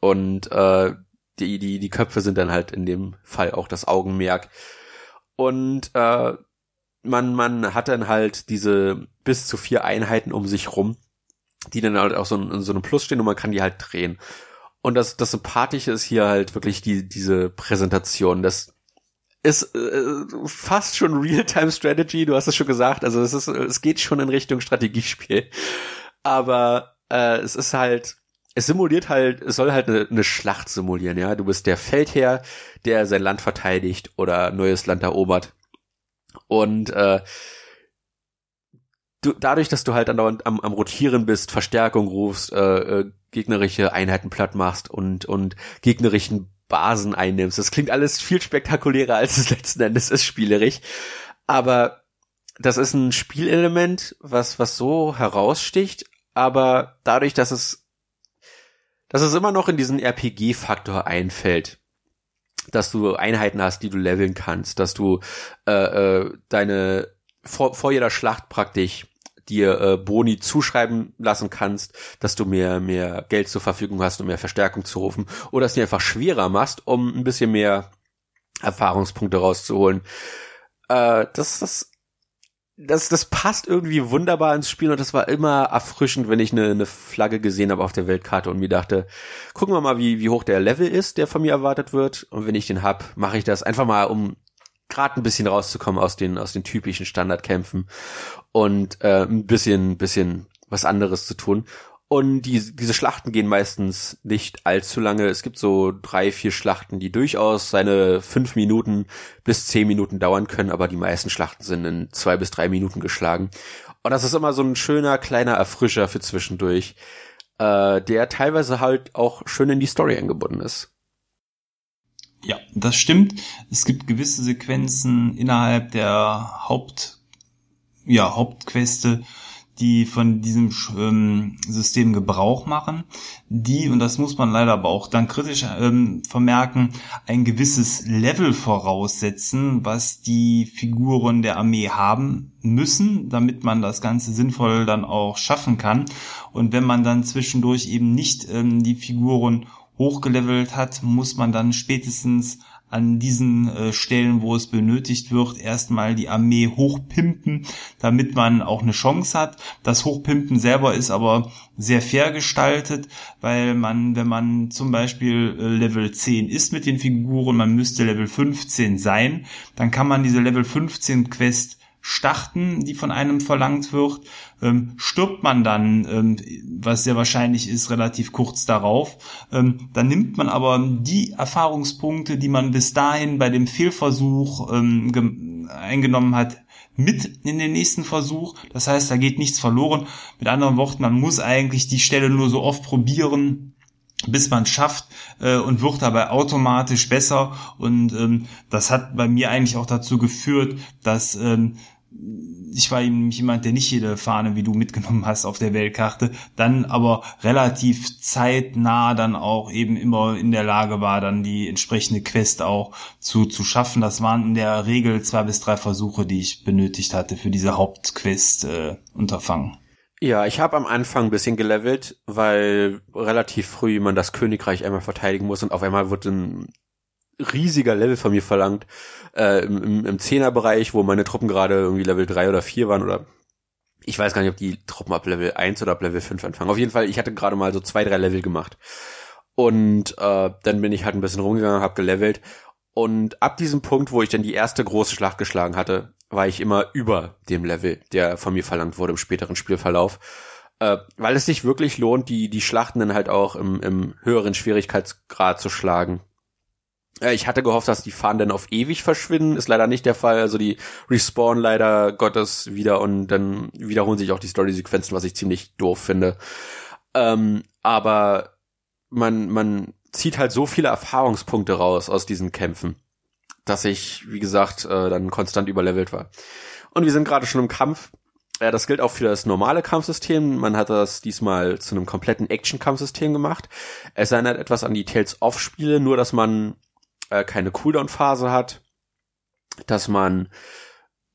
Und äh, die, die, die Köpfe sind dann halt in dem Fall auch das Augenmerk. Und äh, man, man hat dann halt diese bis zu vier Einheiten um sich rum die dann halt auch so in, so einem Plus stehen und man kann die halt drehen. Und das, das Sympathische ist hier halt wirklich die, diese Präsentation. Das ist äh, fast schon Real-Time-Strategy, du hast es schon gesagt. Also es ist, es geht schon in Richtung Strategiespiel. Aber äh, es ist halt, es simuliert halt, es soll halt eine, eine Schlacht simulieren, ja. Du bist der Feldherr, der sein Land verteidigt oder neues Land erobert. Und äh, du, dadurch, dass du halt andauernd am, am Rotieren bist, Verstärkung rufst, äh, äh, gegnerische Einheiten platt machst und, und gegnerischen Basen einnimmst. Das klingt alles viel spektakulärer, als es letzten Endes ist, spielerisch. Aber das ist ein Spielelement, was, was so heraussticht, aber dadurch, dass es, dass es immer noch in diesen RPG-Faktor einfällt, dass du Einheiten hast, die du leveln kannst, dass du äh, äh, deine vor, vor jeder Schlacht praktisch dir äh, Boni zuschreiben lassen kannst, dass du mehr, mehr Geld zur Verfügung hast, um mehr Verstärkung zu rufen, oder dass du einfach schwerer machst, um ein bisschen mehr Erfahrungspunkte rauszuholen. Äh, das, das, das, das passt irgendwie wunderbar ins Spiel und das war immer erfrischend, wenn ich eine, eine Flagge gesehen habe auf der Weltkarte und mir dachte, gucken wir mal, wie, wie hoch der Level ist, der von mir erwartet wird. Und wenn ich den hab, mache ich das einfach mal, um gerade ein bisschen rauszukommen aus den aus den typischen Standardkämpfen und äh, ein bisschen bisschen was anderes zu tun. Und die, diese Schlachten gehen meistens nicht allzu lange. Es gibt so drei, vier Schlachten, die durchaus seine fünf Minuten bis zehn Minuten dauern können, aber die meisten Schlachten sind in zwei bis drei Minuten geschlagen. Und das ist immer so ein schöner kleiner Erfrischer für zwischendurch, äh, der teilweise halt auch schön in die Story eingebunden ist. Ja, das stimmt. Es gibt gewisse Sequenzen innerhalb der Haupt, ja, Hauptqueste, die von diesem ähm, System Gebrauch machen, die, und das muss man leider aber auch dann kritisch ähm, vermerken, ein gewisses Level voraussetzen, was die Figuren der Armee haben müssen, damit man das Ganze sinnvoll dann auch schaffen kann. Und wenn man dann zwischendurch eben nicht ähm, die Figuren hochgelevelt hat, muss man dann spätestens an diesen äh, Stellen, wo es benötigt wird, erstmal die Armee hochpimpen, damit man auch eine Chance hat. Das Hochpimpen selber ist aber sehr fair gestaltet, weil man, wenn man zum Beispiel äh, Level 10 ist mit den Figuren, man müsste Level 15 sein, dann kann man diese Level 15 Quest starten, die von einem verlangt wird, ähm, stirbt man dann, ähm, was sehr wahrscheinlich ist, relativ kurz darauf, ähm, dann nimmt man aber die Erfahrungspunkte, die man bis dahin bei dem Fehlversuch ähm, eingenommen hat, mit in den nächsten Versuch. Das heißt, da geht nichts verloren. Mit anderen Worten, man muss eigentlich die Stelle nur so oft probieren, bis man schafft äh, und wird dabei automatisch besser. Und ähm, das hat bei mir eigentlich auch dazu geführt, dass ähm, ich war nämlich jemand, der nicht jede Fahne wie du mitgenommen hast auf der Weltkarte, dann aber relativ zeitnah dann auch eben immer in der Lage war, dann die entsprechende Quest auch zu, zu schaffen. Das waren in der Regel zwei bis drei Versuche, die ich benötigt hatte für diese Hauptquest äh, unterfangen. Ja, ich habe am Anfang ein bisschen gelevelt, weil relativ früh man das Königreich einmal verteidigen muss und auf einmal wird ein riesiger Level von mir verlangt äh, im, im, Zehnerbereich, wo meine Truppen gerade irgendwie Level 3 oder 4 waren oder ich weiß gar nicht, ob die Truppen ab Level 1 oder ab Level 5 anfangen. Auf jeden Fall, ich hatte gerade mal so zwei, drei Level gemacht. Und äh, dann bin ich halt ein bisschen rumgegangen, habe gelevelt. Und ab diesem Punkt, wo ich dann die erste große Schlacht geschlagen hatte, war ich immer über dem Level, der von mir verlangt wurde im späteren Spielverlauf. Äh, weil es sich wirklich lohnt, die, die Schlachten dann halt auch im, im höheren Schwierigkeitsgrad zu schlagen. Äh, ich hatte gehofft, dass die Fahnen dann auf ewig verschwinden. Ist leider nicht der Fall. Also die respawnen leider Gottes wieder und dann wiederholen sich auch die Story-Sequenzen, was ich ziemlich doof finde. Ähm, aber man, man zieht halt so viele Erfahrungspunkte raus aus diesen Kämpfen, dass ich, wie gesagt, äh, dann konstant überlevelt war. Und wir sind gerade schon im Kampf. Ja, das gilt auch für das normale Kampfsystem. Man hat das diesmal zu einem kompletten Action-Kampfsystem gemacht. Es erinnert etwas an die Tales-of-Spiele, nur dass man äh, keine Cooldown-Phase hat, dass man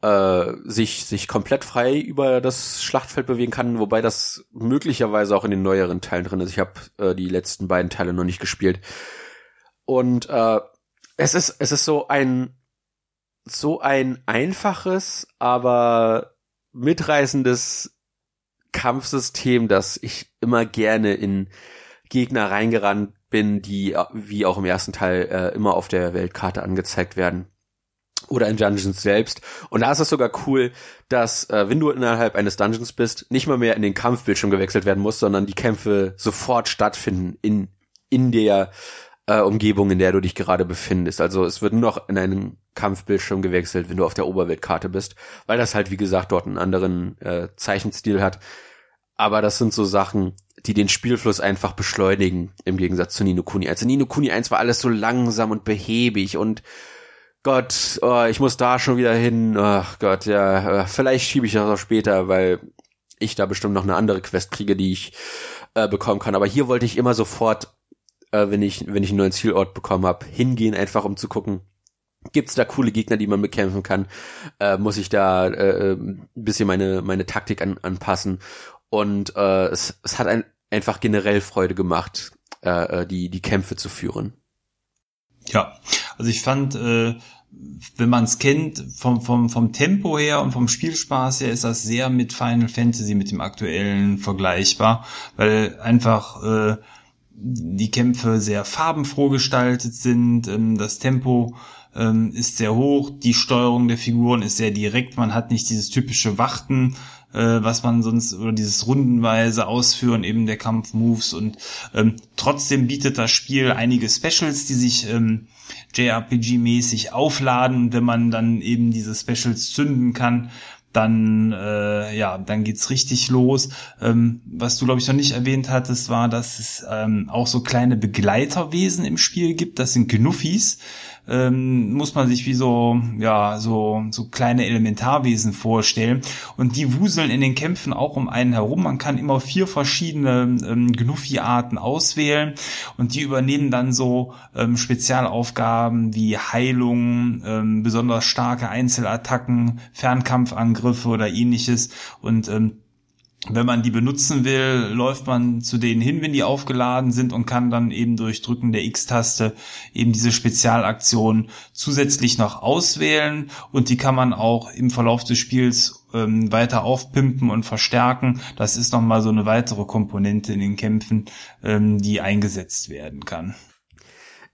äh, sich, sich komplett frei über das Schlachtfeld bewegen kann, wobei das möglicherweise auch in den neueren Teilen drin ist. Ich habe äh, die letzten beiden Teile noch nicht gespielt. Und äh, es ist, es ist so ein so ein einfaches, aber mitreißendes Kampfsystem, dass ich immer gerne in Gegner reingerannt bin, die wie auch im ersten Teil äh, immer auf der Weltkarte angezeigt werden oder in Dungeons selbst. Und da ist es sogar cool, dass äh, wenn du innerhalb eines Dungeons bist, nicht mal mehr in den Kampfbildschirm gewechselt werden muss, sondern die Kämpfe sofort stattfinden in in der äh, Umgebung, in der du dich gerade befindest. Also es wird nur noch in einen Kampfbildschirm gewechselt, wenn du auf der Oberweltkarte bist, weil das halt wie gesagt dort einen anderen äh, Zeichenstil hat. Aber das sind so Sachen, die den Spielfluss einfach beschleunigen im Gegensatz zu Nino Kuni 1. In Nino Kuni 1 war alles so langsam und behäbig und Gott, oh, ich muss da schon wieder hin. Ach Gott, ja, äh, vielleicht schiebe ich das auch später, weil ich da bestimmt noch eine andere Quest kriege, die ich äh, bekommen kann. Aber hier wollte ich immer sofort, äh, wenn ich wenn ich einen neuen Zielort bekommen habe, hingehen, einfach um zu gucken, gibt's da coole Gegner, die man bekämpfen kann? Äh, muss ich da äh, ein bisschen meine meine Taktik an, anpassen? Und äh, es, es hat ein, einfach generell Freude gemacht, äh, äh die die Kämpfe zu führen. Ja, also ich fand äh, wenn man es kennt, vom, vom, vom Tempo her und vom Spielspaß her ist das sehr mit Final Fantasy, mit dem aktuellen vergleichbar, weil einfach äh, die Kämpfe sehr farbenfroh gestaltet sind, ähm, das Tempo ähm, ist sehr hoch, die Steuerung der Figuren ist sehr direkt, man hat nicht dieses typische Warten, äh, was man sonst, oder dieses rundenweise Ausführen eben der Kampfmoves und ähm, trotzdem bietet das Spiel einige Specials, die sich ähm, JRPG-mäßig aufladen. wenn man dann eben diese Specials zünden kann, dann äh, ja, dann geht's richtig los. Ähm, was du glaube ich noch nicht erwähnt hattest, war, dass es ähm, auch so kleine Begleiterwesen im Spiel gibt. Das sind Gnuffis ähm, muss man sich wie so, ja, so, so kleine Elementarwesen vorstellen. Und die wuseln in den Kämpfen auch um einen herum. Man kann immer vier verschiedene ähm, Gnuffi-Arten auswählen und die übernehmen dann so ähm, Spezialaufgaben wie Heilung, ähm, besonders starke Einzelattacken, Fernkampfangriffe oder ähnliches. Und ähm, wenn man die benutzen will, läuft man zu denen hin, wenn die aufgeladen sind und kann dann eben durch Drücken der X-Taste eben diese Spezialaktion zusätzlich noch auswählen und die kann man auch im Verlauf des Spiels ähm, weiter aufpimpen und verstärken. Das ist nochmal so eine weitere Komponente in den Kämpfen, ähm, die eingesetzt werden kann.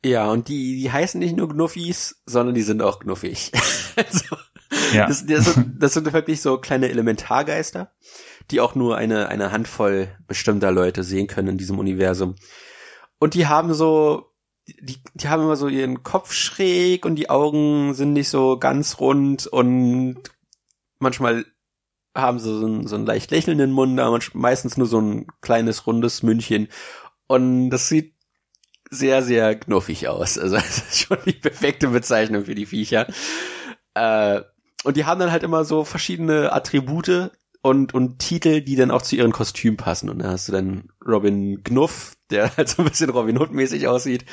Ja, und die, die heißen nicht nur Gnuffis, sondern die sind auch knuffig. *laughs* also, ja. das, das, das sind wirklich so kleine Elementargeister die auch nur eine, eine Handvoll bestimmter Leute sehen können in diesem Universum. Und die haben so, die, die haben immer so ihren Kopf schräg und die Augen sind nicht so ganz rund und manchmal haben sie so einen, so einen leicht lächelnden Mund, aber meistens nur so ein kleines rundes Mündchen. Und das sieht sehr, sehr knuffig aus. Also *laughs* das ist schon die perfekte Bezeichnung für die Viecher. Äh, und die haben dann halt immer so verschiedene Attribute, und, und Titel, die dann auch zu ihren Kostümen passen. Und da hast du dann Robin Knuff, der *laughs* halt so ein bisschen Robin Hood-mäßig aussieht,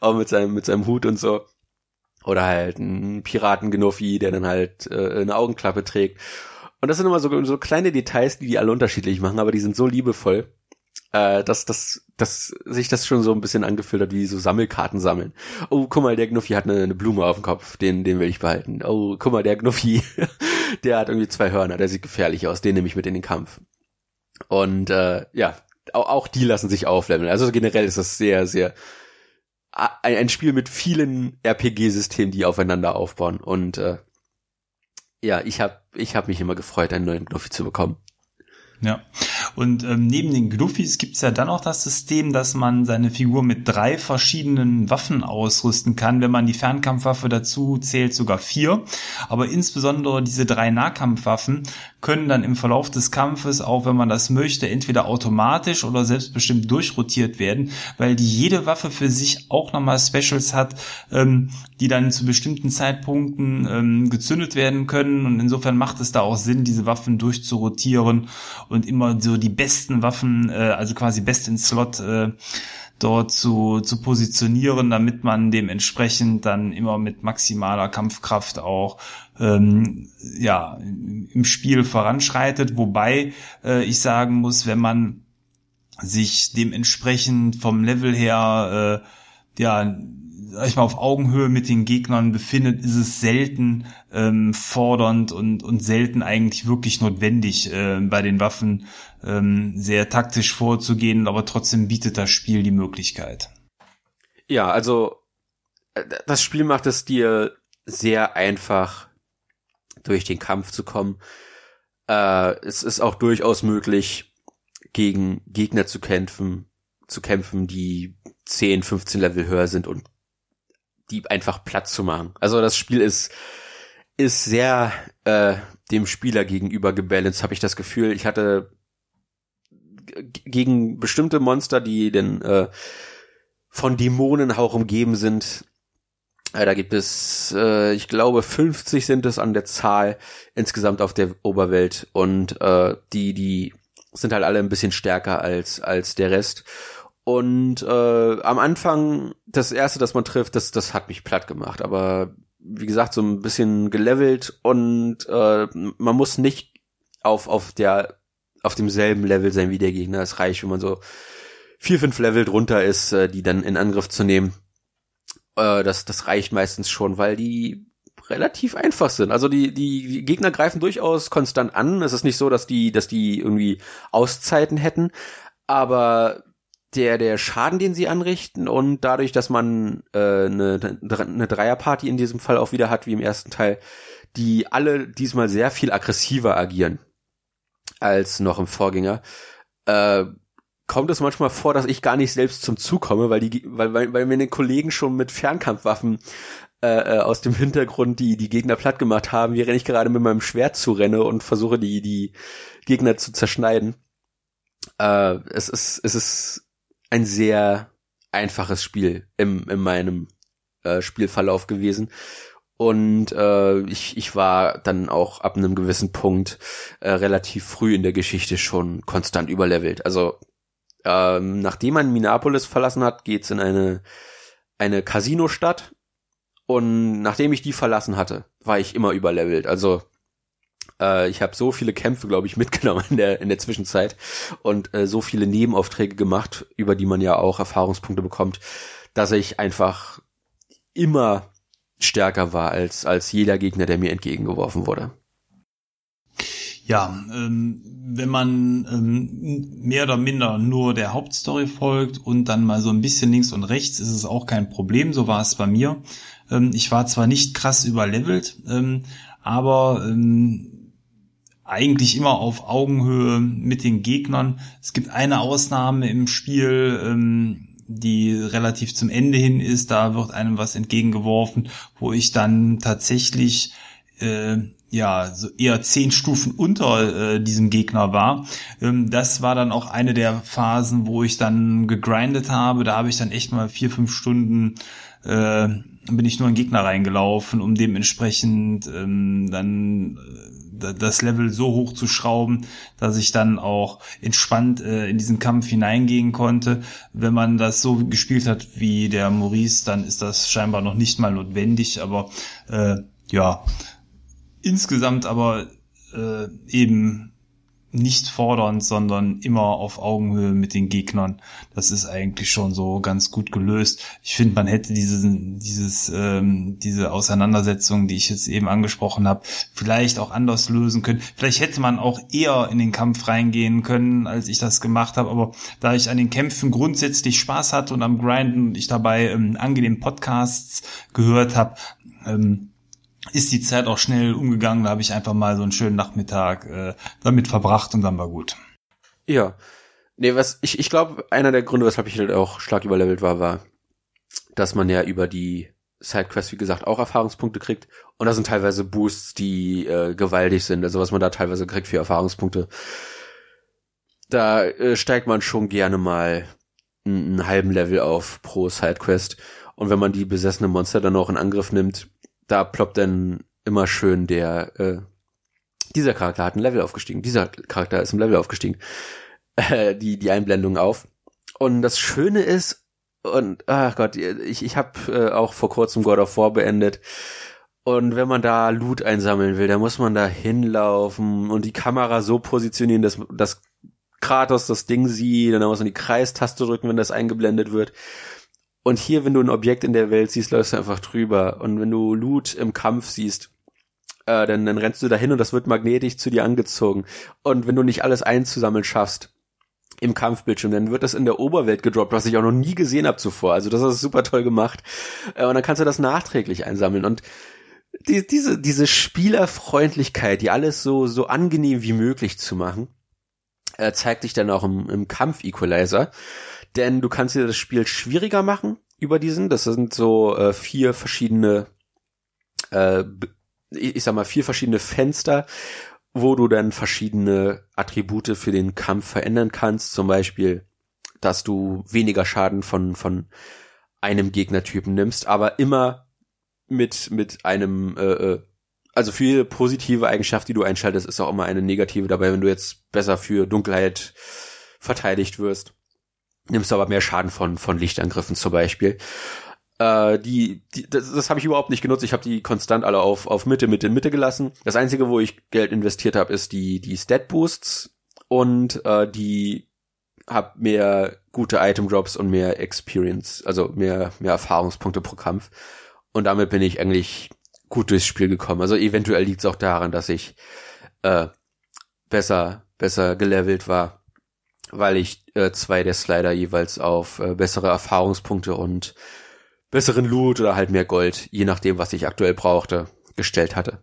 auch mit seinem, mit seinem Hut und so. Oder halt ein Piraten Gnuffi, der dann halt äh, eine Augenklappe trägt. Und das sind immer so, so kleine Details, die die alle unterschiedlich machen, aber die sind so liebevoll, äh, dass, dass, dass sich das schon so ein bisschen angefühlt hat, wie so Sammelkarten sammeln. Oh, guck mal, der Gnuffi hat eine, eine Blume auf dem Kopf, den, den will ich behalten. Oh, guck mal, der Gnuffi, *laughs* der hat irgendwie zwei Hörner, der sieht gefährlich aus, den nehme ich mit in den Kampf. Und äh, ja, auch, auch die lassen sich aufleveln. Also generell ist das sehr, sehr ein, ein Spiel mit vielen RPG-Systemen, die aufeinander aufbauen. Und äh, ja, ich habe ich hab mich immer gefreut, einen neuen Gnuffi zu bekommen. Ja. Und ähm, neben den Gnuffis gibt's ja dann auch das System, dass man seine Figur mit drei verschiedenen Waffen ausrüsten kann. Wenn man die Fernkampfwaffe dazu zählt, sogar vier. Aber insbesondere diese drei Nahkampfwaffen können dann im Verlauf des Kampfes, auch wenn man das möchte, entweder automatisch oder selbstbestimmt durchrotiert werden, weil die jede Waffe für sich auch nochmal Specials hat, ähm, die dann zu bestimmten Zeitpunkten ähm, gezündet werden können. Und insofern macht es da auch Sinn, diese Waffen durchzurotieren und immer so die besten Waffen, äh, also quasi best in Slot äh, dort zu, zu positionieren, damit man dementsprechend dann immer mit maximaler Kampfkraft auch ähm, ja im Spiel voranschreitet. Wobei äh, ich sagen muss, wenn man sich dementsprechend vom Level her äh, ja sag ich mal, auf Augenhöhe mit den Gegnern befindet, ist es selten ähm, fordernd und, und selten eigentlich wirklich notwendig, äh, bei den Waffen ähm, sehr taktisch vorzugehen, aber trotzdem bietet das Spiel die Möglichkeit. Ja, also äh, das Spiel macht es dir sehr einfach, durch den Kampf zu kommen. Äh, es ist auch durchaus möglich, gegen Gegner zu kämpfen, zu kämpfen, die 10, 15 Level höher sind und die einfach Platz zu machen. Also das Spiel ist ist sehr äh, dem Spieler gegenüber gebalanced, habe ich das Gefühl. Ich hatte gegen bestimmte Monster, die denn äh, von Dämonenhauch umgeben sind. Äh, da gibt es, äh, ich glaube, 50 sind es an der Zahl insgesamt auf der Oberwelt und äh, die, die sind halt alle ein bisschen stärker als als der Rest. Und äh, am Anfang, das erste, das man trifft, das, das hat mich platt gemacht. Aber wie gesagt, so ein bisschen gelevelt und äh, man muss nicht auf, auf der, auf demselben Level sein wie der Gegner. Es reicht, wenn man so vier, fünf Level drunter ist, äh, die dann in Angriff zu nehmen. Äh, das, das reicht meistens schon, weil die relativ einfach sind. Also die, die Gegner greifen durchaus konstant an. Es ist nicht so, dass die, dass die irgendwie Auszeiten hätten. Aber der, der Schaden, den sie anrichten und dadurch, dass man äh, eine, eine Dreierparty in diesem Fall auch wieder hat, wie im ersten Teil, die alle diesmal sehr viel aggressiver agieren als noch im Vorgänger, äh, kommt es manchmal vor, dass ich gar nicht selbst zum Zug komme, weil die, weil, weil, weil den Kollegen schon mit Fernkampfwaffen äh, äh, aus dem Hintergrund die die Gegner platt gemacht haben, während ich gerade mit meinem Schwert zurenne und versuche die die Gegner zu zerschneiden. Äh, es ist es ist ein sehr einfaches Spiel im, in meinem äh, Spielverlauf gewesen. Und äh, ich, ich war dann auch ab einem gewissen Punkt äh, relativ früh in der Geschichte schon konstant überlevelt. Also ähm, nachdem man Minneapolis verlassen hat, geht's in eine, eine Casino-Stadt. Und nachdem ich die verlassen hatte, war ich immer überlevelt. Also äh, ich habe so viele Kämpfe, glaube ich, *laughs* mitgenommen in der, in der Zwischenzeit und äh, so viele Nebenaufträge gemacht, über die man ja auch Erfahrungspunkte bekommt, dass ich einfach immer stärker war als, als jeder Gegner, der mir entgegengeworfen wurde. Ja, ähm, wenn man ähm, mehr oder minder nur der Hauptstory folgt und dann mal so ein bisschen links und rechts, ist es auch kein Problem. So war es bei mir. Ähm, ich war zwar nicht krass überlevelt, ähm, aber ähm, eigentlich immer auf Augenhöhe mit den Gegnern. Es gibt eine Ausnahme im Spiel, ähm, die relativ zum Ende hin ist. Da wird einem was entgegengeworfen, wo ich dann tatsächlich äh, ja so eher zehn Stufen unter äh, diesem Gegner war. Ähm, das war dann auch eine der Phasen, wo ich dann gegrindet habe. Da habe ich dann echt mal vier, fünf Stunden äh, bin ich nur in Gegner reingelaufen, um dementsprechend ähm, dann äh, das Level so hoch zu schrauben, dass ich dann auch entspannt äh, in diesen Kampf hineingehen konnte. Wenn man das so gespielt hat wie der Maurice, dann ist das scheinbar noch nicht mal notwendig, aber äh, ja, insgesamt aber äh, eben nicht fordernd, sondern immer auf Augenhöhe mit den Gegnern. Das ist eigentlich schon so ganz gut gelöst. Ich finde, man hätte diese, dieses, ähm, diese Auseinandersetzung, die ich jetzt eben angesprochen habe, vielleicht auch anders lösen können. Vielleicht hätte man auch eher in den Kampf reingehen können, als ich das gemacht habe. Aber da ich an den Kämpfen grundsätzlich Spaß hatte und am Grinden und ich dabei ähm, angenehm Podcasts gehört habe, ähm, ist die Zeit auch schnell umgegangen. Da habe ich einfach mal so einen schönen Nachmittag äh, damit verbracht und dann war gut. Ja. Nee, was ich, ich glaube, einer der Gründe, weshalb ich halt auch stark überlevelt war, war, dass man ja über die Sidequests, wie gesagt, auch Erfahrungspunkte kriegt. Und da sind teilweise Boosts, die äh, gewaltig sind. Also was man da teilweise kriegt für Erfahrungspunkte. Da äh, steigt man schon gerne mal einen, einen halben Level auf pro Sidequest. Und wenn man die besessenen Monster dann auch in Angriff nimmt, da ploppt dann immer schön der, äh, dieser Charakter hat ein Level aufgestiegen, dieser Charakter ist im Level aufgestiegen, äh, die, die Einblendung auf. Und das Schöne ist, und ach Gott, ich, ich habe äh, auch vor kurzem God of War beendet. Und wenn man da Loot einsammeln will, dann muss man da hinlaufen und die Kamera so positionieren, dass, dass Kratos das Ding sieht, und dann muss man die Kreistaste drücken, wenn das eingeblendet wird. Und hier, wenn du ein Objekt in der Welt siehst, läufst du einfach drüber. Und wenn du Loot im Kampf siehst, äh, dann, dann rennst du dahin und das wird magnetisch zu dir angezogen. Und wenn du nicht alles einzusammeln schaffst, im Kampfbildschirm, dann wird das in der Oberwelt gedroppt, was ich auch noch nie gesehen habe zuvor. Also das ist super toll gemacht. Äh, und dann kannst du das nachträglich einsammeln. Und die, diese, diese Spielerfreundlichkeit, die alles so, so angenehm wie möglich zu machen, äh, zeigt sich dann auch im, im Kampf-Equalizer denn du kannst dir das Spiel schwieriger machen über diesen. Das sind so äh, vier verschiedene, äh, ich sag mal, vier verschiedene Fenster, wo du dann verschiedene Attribute für den Kampf verändern kannst. Zum Beispiel, dass du weniger Schaden von, von einem Gegnertypen nimmst, aber immer mit, mit einem, äh, äh also für jede positive Eigenschaft, die du einschaltest, ist auch immer eine negative dabei, wenn du jetzt besser für Dunkelheit verteidigt wirst nimmst du aber mehr Schaden von, von Lichtangriffen zum Beispiel. Äh, die, die, das, das habe ich überhaupt nicht genutzt. Ich habe die konstant alle auf, auf Mitte, Mitte, Mitte gelassen. Das Einzige, wo ich Geld investiert habe, ist die, die Stat Boosts und äh, die hab mehr gute Item Drops und mehr Experience, also mehr, mehr Erfahrungspunkte pro Kampf. Und damit bin ich eigentlich gut durchs Spiel gekommen. Also eventuell liegt es auch daran, dass ich äh, besser, besser gelevelt war weil ich äh, zwei der Slider jeweils auf äh, bessere Erfahrungspunkte und besseren Loot oder halt mehr Gold, je nachdem, was ich aktuell brauchte, gestellt hatte.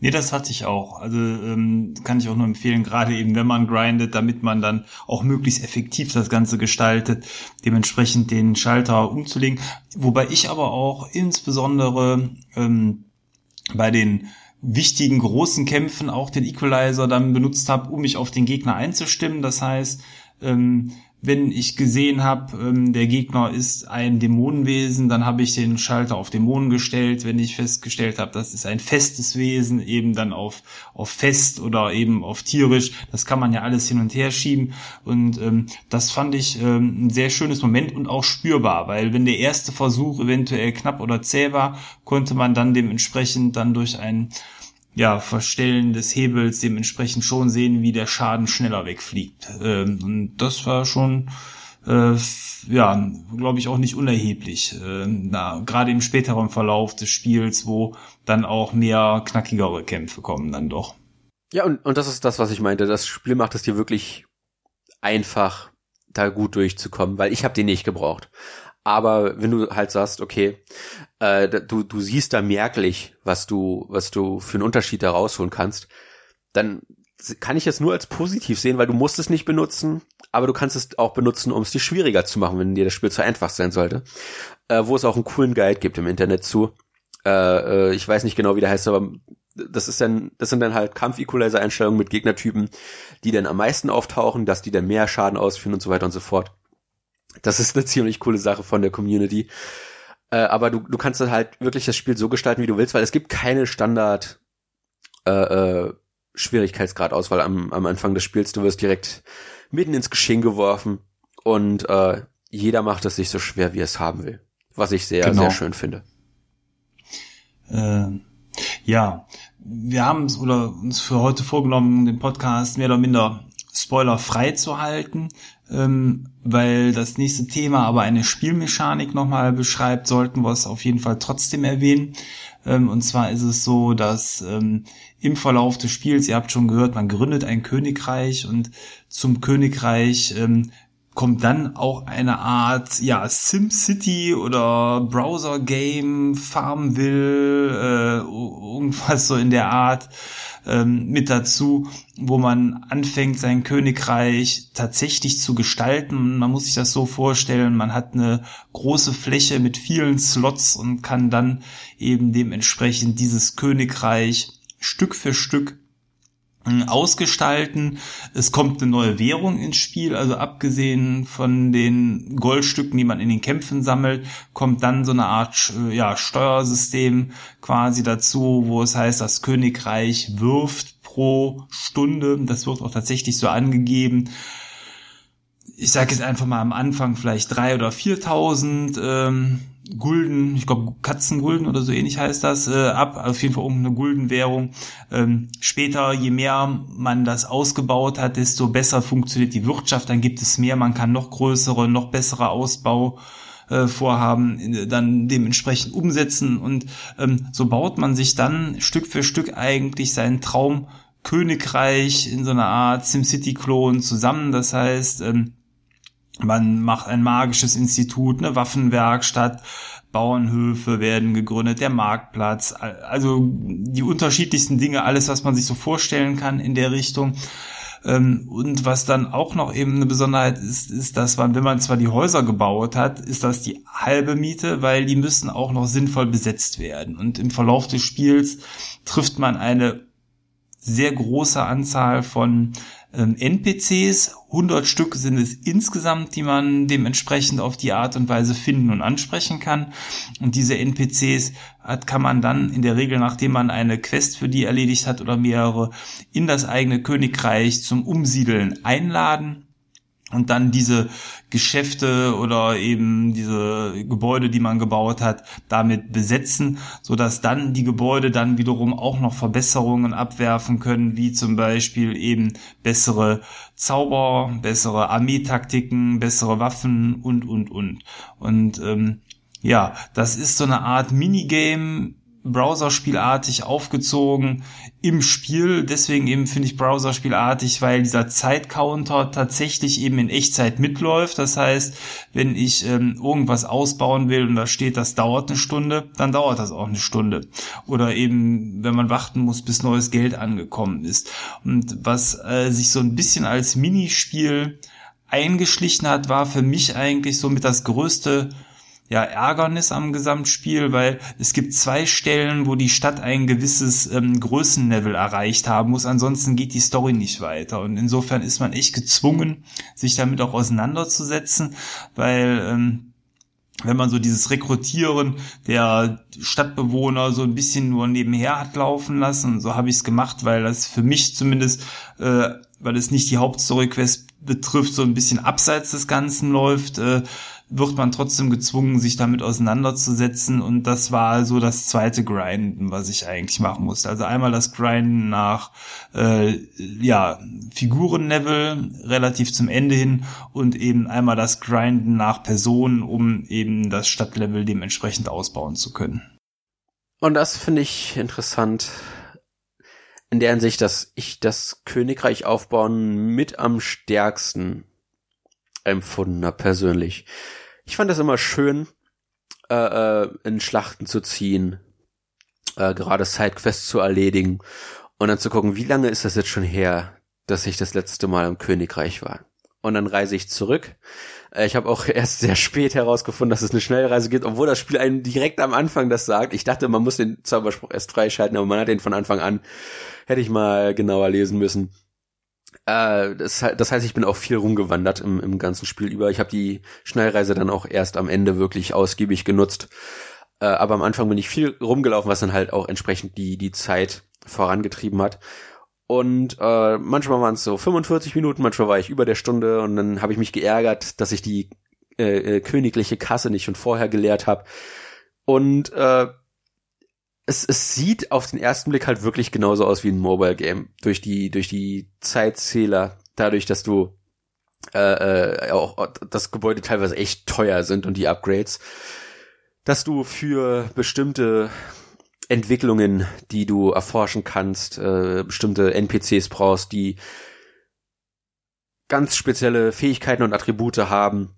Nee, das hatte ich auch. Also ähm, kann ich auch nur empfehlen, gerade eben, wenn man grindet, damit man dann auch möglichst effektiv das Ganze gestaltet, dementsprechend den Schalter umzulegen. Wobei ich aber auch insbesondere ähm, bei den wichtigen großen Kämpfen auch den Equalizer dann benutzt habe, um mich auf den Gegner einzustimmen. Das heißt, ähm, wenn ich gesehen habe, ähm, der Gegner ist ein Dämonenwesen, dann habe ich den Schalter auf Dämonen gestellt. Wenn ich festgestellt habe, das ist ein festes Wesen, eben dann auf, auf fest oder eben auf tierisch. Das kann man ja alles hin und her schieben. Und ähm, das fand ich ähm, ein sehr schönes Moment und auch spürbar, weil wenn der erste Versuch eventuell knapp oder zäh war, konnte man dann dementsprechend dann durch ein ja, Verstellen des Hebels dementsprechend schon sehen, wie der Schaden schneller wegfliegt. Ähm, und das war schon, äh, ja, glaube ich auch nicht unerheblich. Äh, na, gerade im späteren Verlauf des Spiels, wo dann auch mehr knackigere Kämpfe kommen dann doch. Ja, und, und das ist das, was ich meinte. Das Spiel macht es dir wirklich einfach, da gut durchzukommen, weil ich habe den nicht gebraucht. Aber wenn du halt sagst, okay, äh, du, du siehst da merklich, was du, was du für einen Unterschied da rausholen kannst, dann kann ich es nur als positiv sehen, weil du musst es nicht benutzen, aber du kannst es auch benutzen, um es dir schwieriger zu machen, wenn dir das Spiel zu einfach sein sollte. Äh, wo es auch einen coolen Guide gibt im Internet zu. Äh, äh, ich weiß nicht genau, wie der heißt, aber das ist dann, das sind dann halt Kampf-Equalizer-Einstellungen mit Gegnertypen, die dann am meisten auftauchen, dass die dann mehr Schaden ausführen und so weiter und so fort. Das ist eine ziemlich coole Sache von der Community. Äh, aber du, du kannst halt wirklich das Spiel so gestalten, wie du willst, weil es gibt keine Standard äh, äh, Schwierigkeitsgradauswahl am, am Anfang des Spiels. Du wirst direkt mitten ins Geschehen geworfen und äh, jeder macht es sich so schwer, wie er es haben will. Was ich sehr, genau. sehr schön finde. Äh, ja, wir haben es oder uns für heute vorgenommen, den Podcast mehr oder minder spoilerfrei zu halten, ähm, weil das nächste Thema aber eine Spielmechanik nochmal beschreibt, sollten wir es auf jeden Fall trotzdem erwähnen. Ähm, und zwar ist es so, dass ähm, im Verlauf des Spiels, ihr habt schon gehört, man gründet ein Königreich und zum Königreich ähm, kommt dann auch eine Art ja SimCity oder Browser Game Farmville äh, irgendwas so in der Art ähm, mit dazu, wo man anfängt sein Königreich tatsächlich zu gestalten. Man muss sich das so vorstellen, man hat eine große Fläche mit vielen Slots und kann dann eben dementsprechend dieses Königreich Stück für Stück ausgestalten. Es kommt eine neue Währung ins Spiel, also abgesehen von den Goldstücken, die man in den Kämpfen sammelt, kommt dann so eine Art ja, Steuersystem quasi dazu, wo es heißt, das Königreich wirft pro Stunde, das wird auch tatsächlich so angegeben, ich sage jetzt einfach mal am Anfang vielleicht drei oder viertausend ähm, Gulden, ich glaube Katzengulden oder so ähnlich heißt das, äh, ab, auf jeden Fall irgendeine Guldenwährung. Ähm, später, je mehr man das ausgebaut hat, desto besser funktioniert die Wirtschaft, dann gibt es mehr, man kann noch größere, noch bessere Ausbau äh, Vorhaben dann dementsprechend umsetzen und ähm, so baut man sich dann Stück für Stück eigentlich seinen Traum Königreich in so einer Art SimCity-Klon zusammen. Das heißt, ähm, man macht ein magisches Institut, eine Waffenwerkstatt, Bauernhöfe werden gegründet, der Marktplatz, also die unterschiedlichsten Dinge, alles, was man sich so vorstellen kann in der Richtung. Ähm, und was dann auch noch eben eine Besonderheit ist, ist, dass man, wenn man zwar die Häuser gebaut hat, ist das die halbe Miete, weil die müssen auch noch sinnvoll besetzt werden. Und im Verlauf des Spiels trifft man eine sehr große Anzahl von NPCs. 100 Stück sind es insgesamt, die man dementsprechend auf die Art und Weise finden und ansprechen kann. Und diese NPCs hat, kann man dann in der Regel, nachdem man eine Quest für die erledigt hat oder mehrere, in das eigene Königreich zum Umsiedeln einladen und dann diese Geschäfte oder eben diese Gebäude, die man gebaut hat, damit besetzen, so dass dann die Gebäude dann wiederum auch noch Verbesserungen abwerfen können, wie zum Beispiel eben bessere Zauber, bessere Armeetaktiken, bessere Waffen und und und. Und ähm, ja, das ist so eine Art Minigame Browserspielartig aufgezogen im Spiel. Deswegen eben finde ich Browserspielartig, weil dieser Zeitcounter tatsächlich eben in Echtzeit mitläuft. Das heißt, wenn ich ähm, irgendwas ausbauen will und da steht, das dauert eine Stunde, dann dauert das auch eine Stunde. Oder eben, wenn man warten muss, bis neues Geld angekommen ist. Und was äh, sich so ein bisschen als Minispiel eingeschlichen hat, war für mich eigentlich so mit das größte ja, Ärgernis am Gesamtspiel, weil es gibt zwei Stellen, wo die Stadt ein gewisses ähm, Größenlevel erreicht haben muss. Ansonsten geht die Story nicht weiter. Und insofern ist man echt gezwungen, sich damit auch auseinanderzusetzen, weil ähm, wenn man so dieses Rekrutieren der Stadtbewohner so ein bisschen nur nebenher hat laufen lassen, so habe ich es gemacht, weil das für mich zumindest, äh, weil es nicht die Hauptstory-Quest betrifft, so ein bisschen abseits des Ganzen läuft, äh, wird man trotzdem gezwungen, sich damit auseinanderzusetzen. Und das war so das zweite Grinden, was ich eigentlich machen musste. Also einmal das Grinden nach äh, ja, Figurenlevel relativ zum Ende hin und eben einmal das Grinden nach Personen, um eben das Stadtlevel dementsprechend ausbauen zu können. Und das finde ich interessant in der Hinsicht, dass ich das Königreich aufbauen mit am stärksten empfunden habe persönlich. Ich fand das immer schön, äh, äh, in Schlachten zu ziehen, äh, gerade Sidequests zu erledigen und dann zu gucken, wie lange ist das jetzt schon her, dass ich das letzte Mal im Königreich war. Und dann reise ich zurück. Äh, ich habe auch *laughs* erst sehr spät herausgefunden, dass es eine Schnellreise gibt, obwohl das Spiel einem direkt am Anfang das sagt. Ich dachte, man muss den Zauberspruch erst freischalten, aber man hat den von Anfang an. Hätte ich mal genauer lesen müssen. Äh, das, das, heißt, ich bin auch viel rumgewandert im, im ganzen Spiel über. Ich habe die Schnellreise dann auch erst am Ende wirklich ausgiebig genutzt. Äh, aber am Anfang bin ich viel rumgelaufen, was dann halt auch entsprechend die, die Zeit vorangetrieben hat. Und äh, manchmal waren es so 45 Minuten, manchmal war ich über der Stunde und dann habe ich mich geärgert, dass ich die äh, äh, königliche Kasse nicht schon vorher geleert habe. Und äh, es, es sieht auf den ersten Blick halt wirklich genauso aus wie ein Mobile Game. Durch die, durch die Zeitzähler, dadurch, dass du äh, äh, auch das Gebäude teilweise echt teuer sind und die Upgrades, dass du für bestimmte Entwicklungen, die du erforschen kannst, äh, bestimmte NPCs brauchst, die ganz spezielle Fähigkeiten und Attribute haben,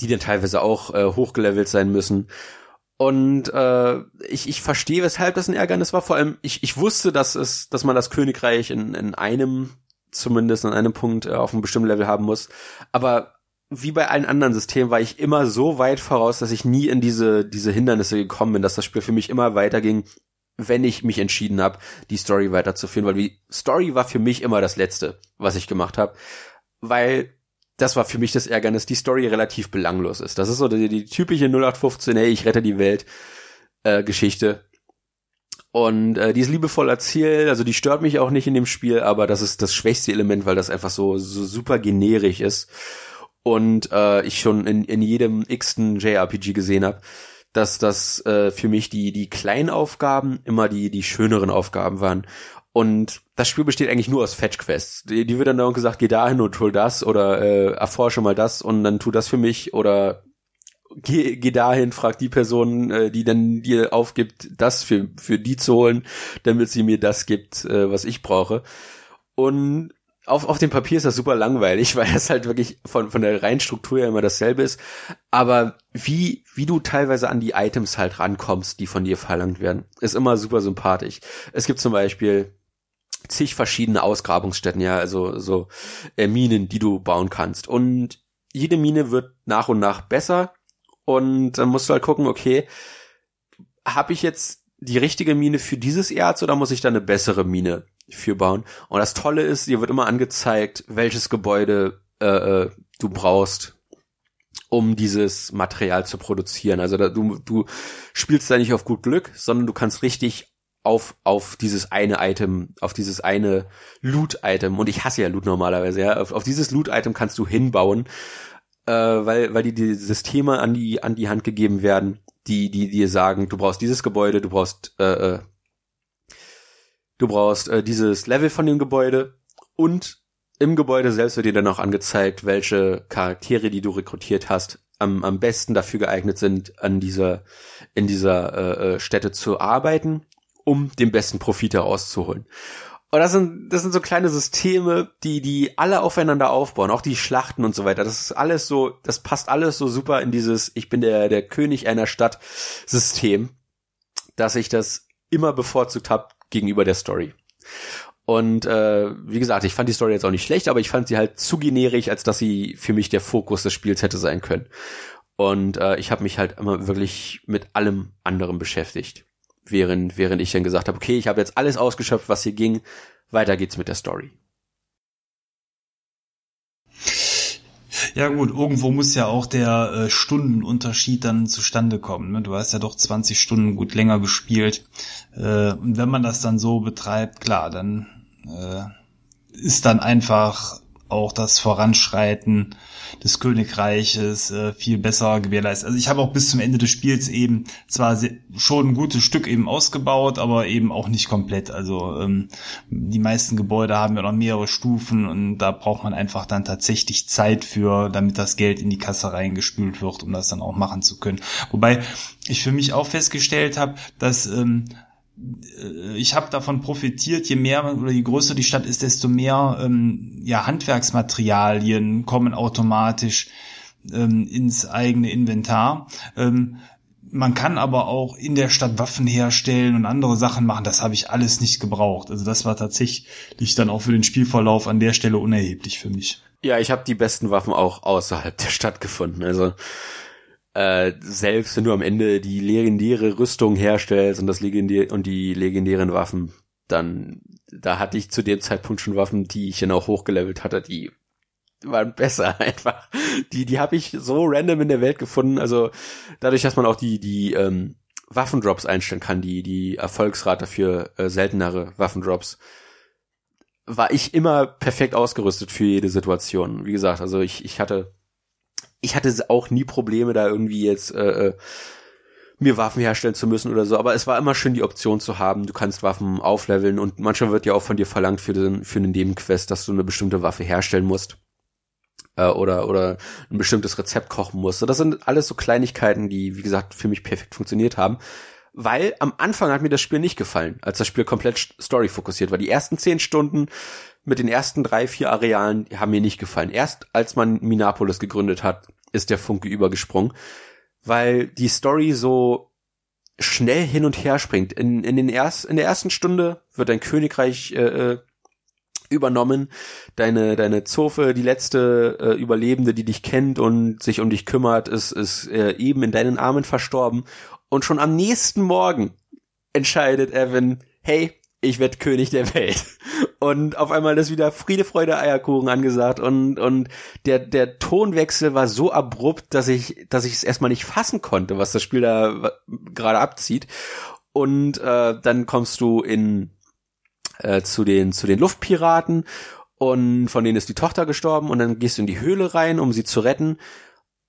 die dann teilweise auch äh, hochgelevelt sein müssen. Und äh, ich, ich verstehe, weshalb das ein Ärgernis war. Vor allem, ich, ich wusste, dass es, dass man das Königreich in, in einem, zumindest an einem Punkt äh, auf einem bestimmten Level haben muss. Aber wie bei allen anderen Systemen war ich immer so weit voraus, dass ich nie in diese, diese Hindernisse gekommen bin, dass das Spiel für mich immer weiterging, wenn ich mich entschieden habe, die Story weiterzuführen, weil die Story war für mich immer das Letzte, was ich gemacht habe, weil das war für mich das Ärgernis, die Story relativ belanglos ist. Das ist so die, die typische 0815, hey, ich rette die Welt äh, Geschichte. Und äh, die ist liebevoll erzählt, also die stört mich auch nicht in dem Spiel, aber das ist das schwächste Element, weil das einfach so, so super generisch ist. Und äh, ich schon in, in jedem x-ten JRPG gesehen habe, dass das äh, für mich die, die kleinen Aufgaben immer die, die schöneren Aufgaben waren. Und das Spiel besteht eigentlich nur aus Fetch-Quests. Die, die wird dann auch gesagt, geh dahin und hol das oder äh, erforsche mal das und dann tu das für mich oder geh, geh dahin, frag die Person, äh, die dann dir aufgibt, das für, für die zu holen, damit sie mir das gibt, äh, was ich brauche. Und auf, auf dem Papier ist das super langweilig, *laughs* weil das halt wirklich von, von der reinen Struktur ja immer dasselbe ist. Aber wie, wie du teilweise an die Items halt rankommst, die von dir verlangt werden, ist immer super sympathisch. Es gibt zum Beispiel zig verschiedene Ausgrabungsstätten, ja, also so äh, Minen, die du bauen kannst. Und jede Mine wird nach und nach besser und dann musst du halt gucken, okay, habe ich jetzt die richtige Mine für dieses Erz oder muss ich da eine bessere Mine für bauen? Und das Tolle ist, dir wird immer angezeigt, welches Gebäude äh, äh du brauchst, um dieses Material zu produzieren. Also da, du, du spielst da nicht auf gut Glück, sondern du kannst richtig auf, auf dieses eine Item, auf dieses eine Loot-Item, und ich hasse ja Loot normalerweise, ja, auf, auf dieses Loot-Item kannst du hinbauen, äh, weil, weil die, die Systeme an die, an die Hand gegeben werden, die, die dir sagen, du brauchst dieses Gebäude, du brauchst, äh, äh, du brauchst äh, dieses Level von dem Gebäude. Und im Gebäude selbst wird dir dann auch angezeigt, welche Charaktere, die du rekrutiert hast, am, am besten dafür geeignet sind, an dieser, in dieser äh, äh Stätte zu arbeiten um den besten Profit herauszuholen. Und das sind, das sind so kleine Systeme, die, die alle aufeinander aufbauen, auch die Schlachten und so weiter. Das ist alles so, das passt alles so super in dieses, ich bin der, der König einer Stadt System, dass ich das immer bevorzugt habe gegenüber der Story. Und äh, wie gesagt, ich fand die Story jetzt auch nicht schlecht, aber ich fand sie halt zu generisch, als dass sie für mich der Fokus des Spiels hätte sein können. Und äh, ich habe mich halt immer wirklich mit allem anderen beschäftigt während, während ich dann gesagt habe, okay, ich habe jetzt alles ausgeschöpft, was hier ging, weiter geht's mit der Story. Ja gut, irgendwo muss ja auch der äh, Stundenunterschied dann zustande kommen. Ne? Du hast ja doch 20 Stunden gut länger gespielt. Äh, und wenn man das dann so betreibt, klar, dann äh, ist dann einfach auch das Voranschreiten des Königreiches äh, viel besser gewährleistet. Also ich habe auch bis zum Ende des Spiels eben zwar sehr, schon ein gutes Stück eben ausgebaut, aber eben auch nicht komplett. Also ähm, die meisten Gebäude haben ja noch mehrere Stufen und da braucht man einfach dann tatsächlich Zeit für, damit das Geld in die Kasse reingespült wird, um das dann auch machen zu können. Wobei ich für mich auch festgestellt habe, dass ähm, äh, ich habe davon profitiert, je mehr oder je größer die Stadt ist, desto mehr ähm, ja, Handwerksmaterialien kommen automatisch ähm, ins eigene Inventar. Ähm, man kann aber auch in der Stadt Waffen herstellen und andere Sachen machen. Das habe ich alles nicht gebraucht. Also das war tatsächlich dann auch für den Spielverlauf an der Stelle unerheblich für mich. Ja, ich habe die besten Waffen auch außerhalb der Stadt gefunden. Also äh, selbst wenn du am Ende die legendäre Rüstung herstellst und das legendär und die legendären Waffen, dann da hatte ich zu dem Zeitpunkt schon Waffen, die ich dann auch hochgelevelt hatte, die waren besser *laughs* einfach. Die die habe ich so random in der Welt gefunden, also dadurch, dass man auch die die ähm, Waffendrops einstellen kann, die die Erfolgsrate für äh, seltenere Waffendrops war ich immer perfekt ausgerüstet für jede Situation. Wie gesagt, also ich ich hatte ich hatte auch nie Probleme, da irgendwie jetzt äh, äh, mir Waffen herstellen zu müssen oder so, aber es war immer schön die Option zu haben, du kannst Waffen aufleveln und manchmal wird ja auch von dir verlangt für den für den Nebenquest, dass du eine bestimmte Waffe herstellen musst äh, oder oder ein bestimmtes Rezept kochen musst. Das sind alles so Kleinigkeiten, die wie gesagt für mich perfekt funktioniert haben, weil am Anfang hat mir das Spiel nicht gefallen, als das Spiel komplett Story fokussiert war. Die ersten zehn Stunden mit den ersten drei, vier Arealen haben mir nicht gefallen. Erst als man Minapolis gegründet hat, ist der Funke übergesprungen weil die Story so schnell hin und her springt. In, in, den erst, in der ersten Stunde wird dein Königreich äh, äh, übernommen. Deine, deine Zofe, die letzte äh, Überlebende, die dich kennt und sich um dich kümmert, ist, ist äh, eben in deinen Armen verstorben. Und schon am nächsten Morgen entscheidet Evan, hey, ich werde König der Welt. Und auf einmal ist wieder Friede, Freude, Eierkuchen angesagt und, und der, der Tonwechsel war so abrupt, dass ich, dass ich es erstmal nicht fassen konnte, was das Spiel da gerade abzieht. Und äh, dann kommst du in äh, zu den, zu den Luftpiraten und von denen ist die Tochter gestorben und dann gehst du in die Höhle rein, um sie zu retten.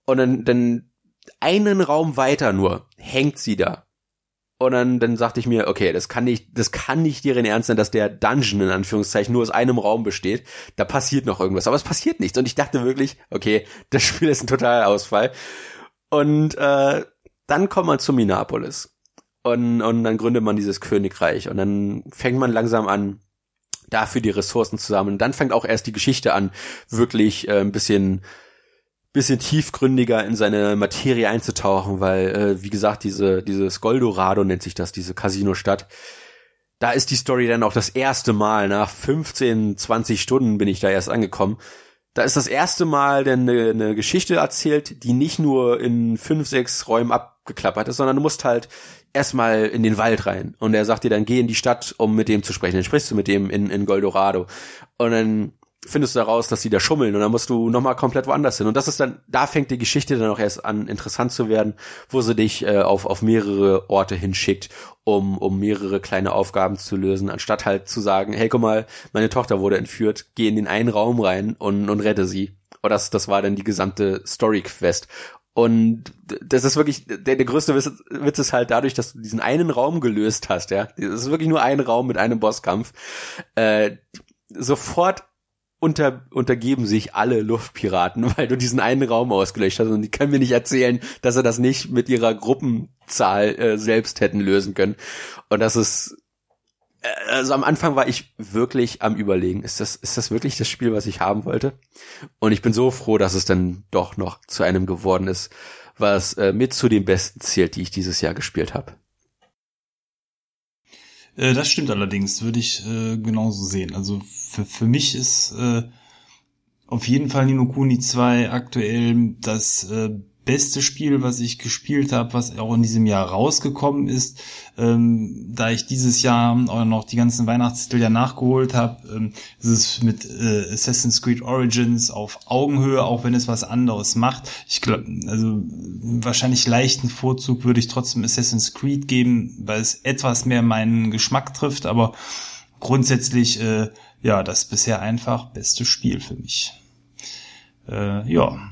Und dann, dann einen Raum weiter nur hängt sie da und dann, dann sagte ich mir, okay, das kann nicht, das kann nicht deren Ernst sein, dass der Dungeon in Anführungszeichen nur aus einem Raum besteht. Da passiert noch irgendwas, aber es passiert nichts. Und ich dachte wirklich, okay, *laughs* das Spiel ist ein totaler Ausfall. Und äh, dann kommt man zu Minapolis. Und, und dann gründet man dieses Königreich. Und dann fängt man langsam an, dafür die Ressourcen zu sammeln. Und dann fängt auch erst die Geschichte an, wirklich äh, ein bisschen bisschen tiefgründiger in seine Materie einzutauchen, weil, äh, wie gesagt, diese, dieses Goldorado nennt sich das, diese Casino-Stadt. Da ist die Story dann auch das erste Mal, nach 15, 20 Stunden bin ich da erst angekommen. Da ist das erste Mal denn eine, eine Geschichte erzählt, die nicht nur in fünf, sechs Räumen abgeklappert ist, sondern du musst halt erstmal in den Wald rein. Und er sagt dir dann, geh in die Stadt, um mit dem zu sprechen. Dann sprichst du mit dem in, in Goldorado. Und dann findest du heraus, dass die da schummeln und dann musst du nochmal komplett woanders hin. Und das ist dann, da fängt die Geschichte dann auch erst an, interessant zu werden, wo sie dich äh, auf, auf mehrere Orte hinschickt, um, um mehrere kleine Aufgaben zu lösen, anstatt halt zu sagen, hey, guck mal, meine Tochter wurde entführt, geh in den einen Raum rein und, und rette sie. Und das, das war dann die gesamte Story-Quest. Und das ist wirklich, der, der größte Witz, Witz ist halt dadurch, dass du diesen einen Raum gelöst hast, ja. Das ist wirklich nur ein Raum mit einem Bosskampf. Äh, sofort unter, untergeben sich alle Luftpiraten, *laughs* weil du diesen einen Raum ausgelöscht hast und die können mir nicht erzählen, dass sie das nicht mit ihrer Gruppenzahl äh, selbst hätten lösen können. Und das ist äh, also am Anfang war ich wirklich am überlegen, ist das ist das wirklich das Spiel, was ich haben wollte? Und ich bin so froh, dass es dann doch noch zu einem geworden ist, was äh, mit zu den besten zählt, die ich dieses Jahr gespielt habe. Äh, das stimmt allerdings, würde ich äh, genauso sehen. Also für, für mich ist äh, auf jeden Fall Nino Kuni 2 aktuell das äh, beste Spiel, was ich gespielt habe, was auch in diesem Jahr rausgekommen ist. Ähm, da ich dieses Jahr auch noch die ganzen Weihnachtstitel ja nachgeholt habe, ähm, ist es mit äh, Assassin's Creed Origins auf Augenhöhe, auch wenn es was anderes macht. Ich glaube, also wahrscheinlich leichten Vorzug würde ich trotzdem Assassin's Creed geben, weil es etwas mehr meinen Geschmack trifft, aber grundsätzlich äh, ja das bisher einfach beste Spiel für mich. Äh, ja,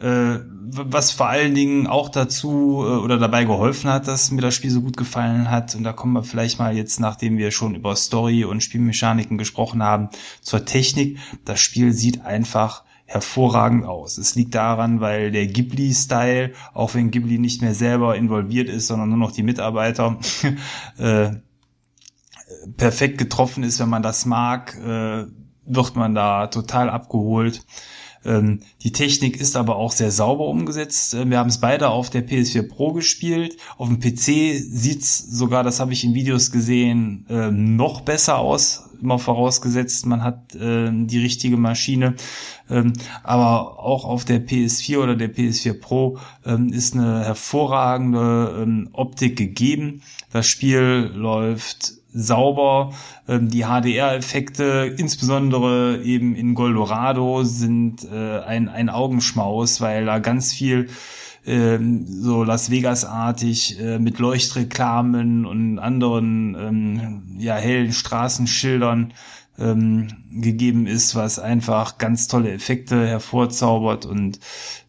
was vor allen Dingen auch dazu äh, oder dabei geholfen hat, dass mir das Spiel so gut gefallen hat. Und da kommen wir vielleicht mal jetzt, nachdem wir schon über Story und Spielmechaniken gesprochen haben, zur Technik. Das Spiel sieht einfach hervorragend aus. Es liegt daran, weil der Ghibli-Style, auch wenn Ghibli nicht mehr selber involviert ist, sondern nur noch die Mitarbeiter, *laughs* äh, perfekt getroffen ist, wenn man das mag, äh, wird man da total abgeholt. Ähm, die Technik ist aber auch sehr sauber umgesetzt. Äh, wir haben es beide auf der PS4 Pro gespielt. Auf dem PC sieht's sogar, das habe ich in Videos gesehen, äh, noch besser aus. Immer vorausgesetzt, man hat äh, die richtige Maschine. Ähm, aber auch auf der PS4 oder der PS4 Pro ähm, ist eine hervorragende ähm, Optik gegeben. Das Spiel läuft sauber. Ähm, die HDR-Effekte, insbesondere eben in Goldorado, sind äh, ein, ein Augenschmaus, weil da ganz viel ähm, so Las Vegas-artig äh, mit Leuchtreklamen und anderen ähm, ja hellen Straßenschildern ähm, gegeben ist, was einfach ganz tolle Effekte hervorzaubert und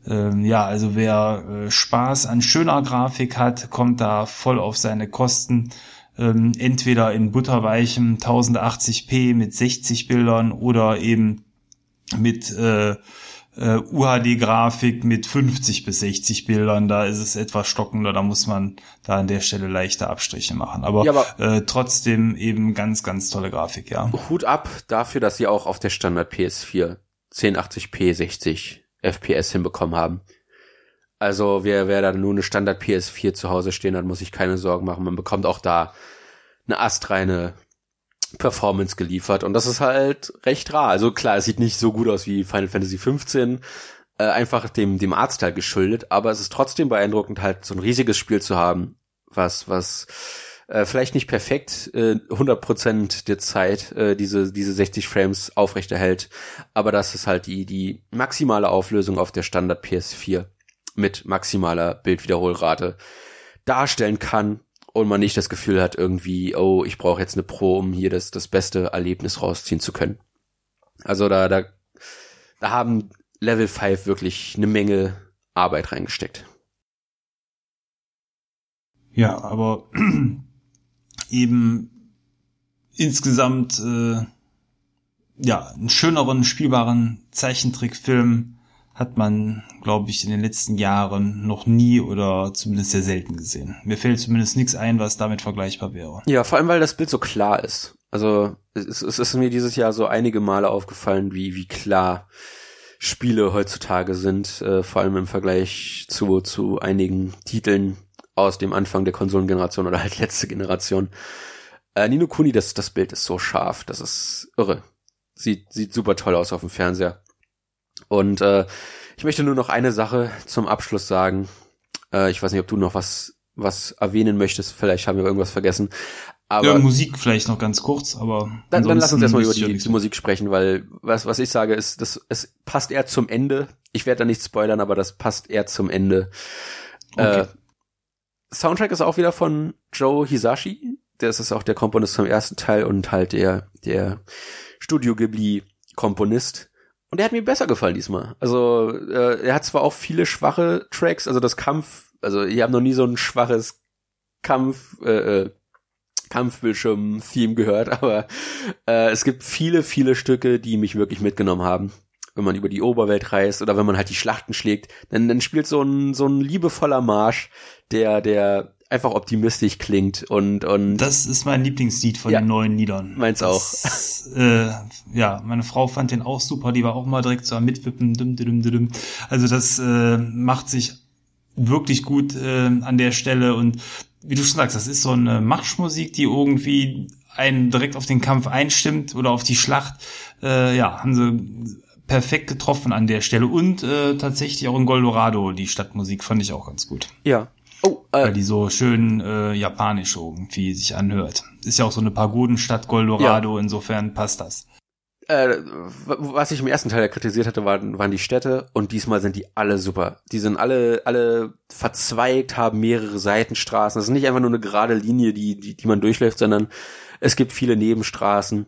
ähm, ja, also wer äh, Spaß an schöner Grafik hat, kommt da voll auf seine Kosten. Ähm, entweder in butterweichem 1080p mit 60 Bildern oder eben mit äh, äh, UHD-Grafik mit 50 bis 60 Bildern, da ist es etwas stockender, da muss man da an der Stelle leichte Abstriche machen. Aber, ja, aber äh, trotzdem eben ganz, ganz tolle Grafik, ja. Hut ab dafür, dass sie auch auf der Standard PS4 1080p 60 FPS hinbekommen haben. Also wer, wer da nur eine Standard PS4 zu Hause stehen hat, muss sich keine Sorgen machen. Man bekommt auch da eine astreine Performance geliefert und das ist halt recht rar. Also klar, es sieht nicht so gut aus wie Final Fantasy 15, äh, einfach dem dem Artstyle geschuldet, aber es ist trotzdem beeindruckend halt so ein riesiges Spiel zu haben, was was äh, vielleicht nicht perfekt äh, 100% der Zeit äh, diese diese 60 Frames aufrechterhält, aber das ist halt die die maximale Auflösung auf der Standard PS4 mit maximaler Bildwiederholrate darstellen kann und man nicht das Gefühl hat irgendwie, oh, ich brauche jetzt eine Pro, um hier das, das beste Erlebnis rausziehen zu können. Also da, da, da haben Level 5 wirklich eine Menge Arbeit reingesteckt. Ja, aber *clears throat* eben insgesamt äh, ja einen schöneren spielbaren Zeichentrickfilm hat man, glaube ich, in den letzten Jahren noch nie oder zumindest sehr selten gesehen. Mir fällt zumindest nichts ein, was damit vergleichbar wäre. Ja, vor allem, weil das Bild so klar ist. Also es, es ist mir dieses Jahr so einige Male aufgefallen, wie, wie klar Spiele heutzutage sind, äh, vor allem im Vergleich zu, zu einigen Titeln aus dem Anfang der Konsolengeneration oder halt letzte Generation. Äh, Nino Kuni, das, das Bild ist so scharf, das ist irre. Sieht, sieht super toll aus auf dem Fernseher. Und äh, ich möchte nur noch eine Sache zum Abschluss sagen. Äh, ich weiß nicht, ob du noch was was erwähnen möchtest. Vielleicht haben wir irgendwas vergessen. Aber ja, Musik vielleicht noch ganz kurz, aber dann, dann lass uns erstmal über die, die Musik sprechen, weil was was ich sage ist, das es passt eher zum Ende. Ich werde da nicht spoilern, aber das passt eher zum Ende. Okay. Äh, Soundtrack ist auch wieder von Joe Hisashi. Der ist auch der Komponist zum ersten Teil und halt der der Studio Ghibli Komponist. Und er hat mir besser gefallen diesmal. Also äh, er hat zwar auch viele schwache Tracks, also das Kampf, also ich habe noch nie so ein schwaches Kampf, äh, äh, Kampfbildschirm-Theme gehört, *laughs* aber äh, es gibt viele, viele Stücke, die mich wirklich mitgenommen haben. Wenn man über die Oberwelt reist oder wenn man halt die Schlachten schlägt, dann, dann spielt so ein, so ein liebevoller Marsch, der, der einfach optimistisch klingt und und das ist mein Lieblingslied von ja, den neuen Liedern. Meins auch. äh, ja, meine Frau fand den auch super, die war auch mal direkt so am mitwippen. Düm, düm, düm. Also das äh, macht sich wirklich gut äh, an der Stelle und wie du schon sagst, das ist so eine Marschmusik, die irgendwie einen direkt auf den Kampf einstimmt oder auf die Schlacht. Äh, ja, haben sie perfekt getroffen an der Stelle und äh, tatsächlich auch in Goldorado die Stadtmusik fand ich auch ganz gut. Ja, Oh, äh, weil die so schön äh, japanisch irgendwie sich anhört. Ist ja auch so eine Pagodenstadt Goldorado, ja. insofern passt das. Äh, was ich im ersten Teil ja kritisiert hatte, waren, waren die Städte und diesmal sind die alle super. Die sind alle, alle verzweigt, haben mehrere Seitenstraßen. Das ist nicht einfach nur eine gerade Linie, die, die, die man durchläuft, sondern es gibt viele Nebenstraßen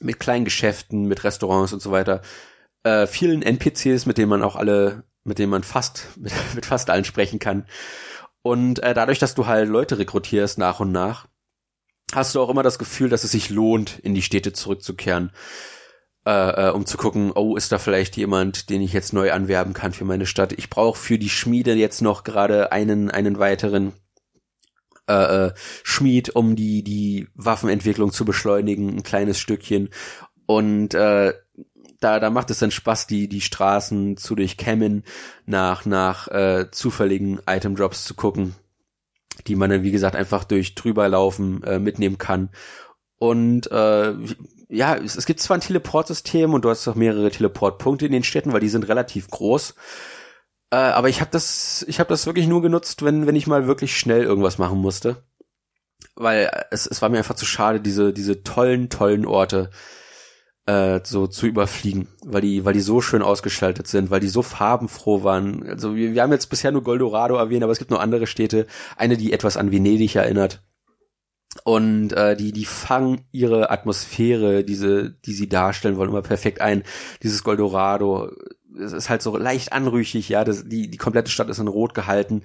mit kleinen Geschäften, mit Restaurants und so weiter. Äh, vielen NPCs, mit denen man auch alle, mit denen man fast, *laughs* mit, mit fast allen sprechen kann. Und äh, dadurch, dass du halt Leute rekrutierst nach und nach, hast du auch immer das Gefühl, dass es sich lohnt, in die Städte zurückzukehren, äh, äh, um zu gucken, oh, ist da vielleicht jemand, den ich jetzt neu anwerben kann für meine Stadt. Ich brauche für die Schmiede jetzt noch gerade einen, einen weiteren äh, äh, Schmied, um die, die Waffenentwicklung zu beschleunigen, ein kleines Stückchen. Und äh, da, da macht es dann Spaß, die, die Straßen zu durchkämmen, nach, nach äh, zufälligen Item-Drops zu gucken, die man dann, wie gesagt, einfach durch drüberlaufen äh, mitnehmen kann. Und äh, ja, es, es gibt zwar ein Teleportsystem und du hast auch mehrere Teleportpunkte in den Städten, weil die sind relativ groß. Äh, aber ich habe das, ich habe das wirklich nur genutzt, wenn, wenn ich mal wirklich schnell irgendwas machen musste. Weil es, es war mir einfach zu schade, diese, diese tollen, tollen Orte äh, so zu überfliegen, weil die, weil die so schön ausgestaltet sind, weil die so farbenfroh waren. Also wir, wir haben jetzt bisher nur Goldorado erwähnt, aber es gibt noch andere Städte. Eine, die etwas an Venedig erinnert. Und äh, die, die fangen ihre Atmosphäre, diese, die sie darstellen wollen, immer perfekt ein. Dieses Goldorado, es ist halt so leicht anrüchig, ja, das, die, die komplette Stadt ist in Rot gehalten.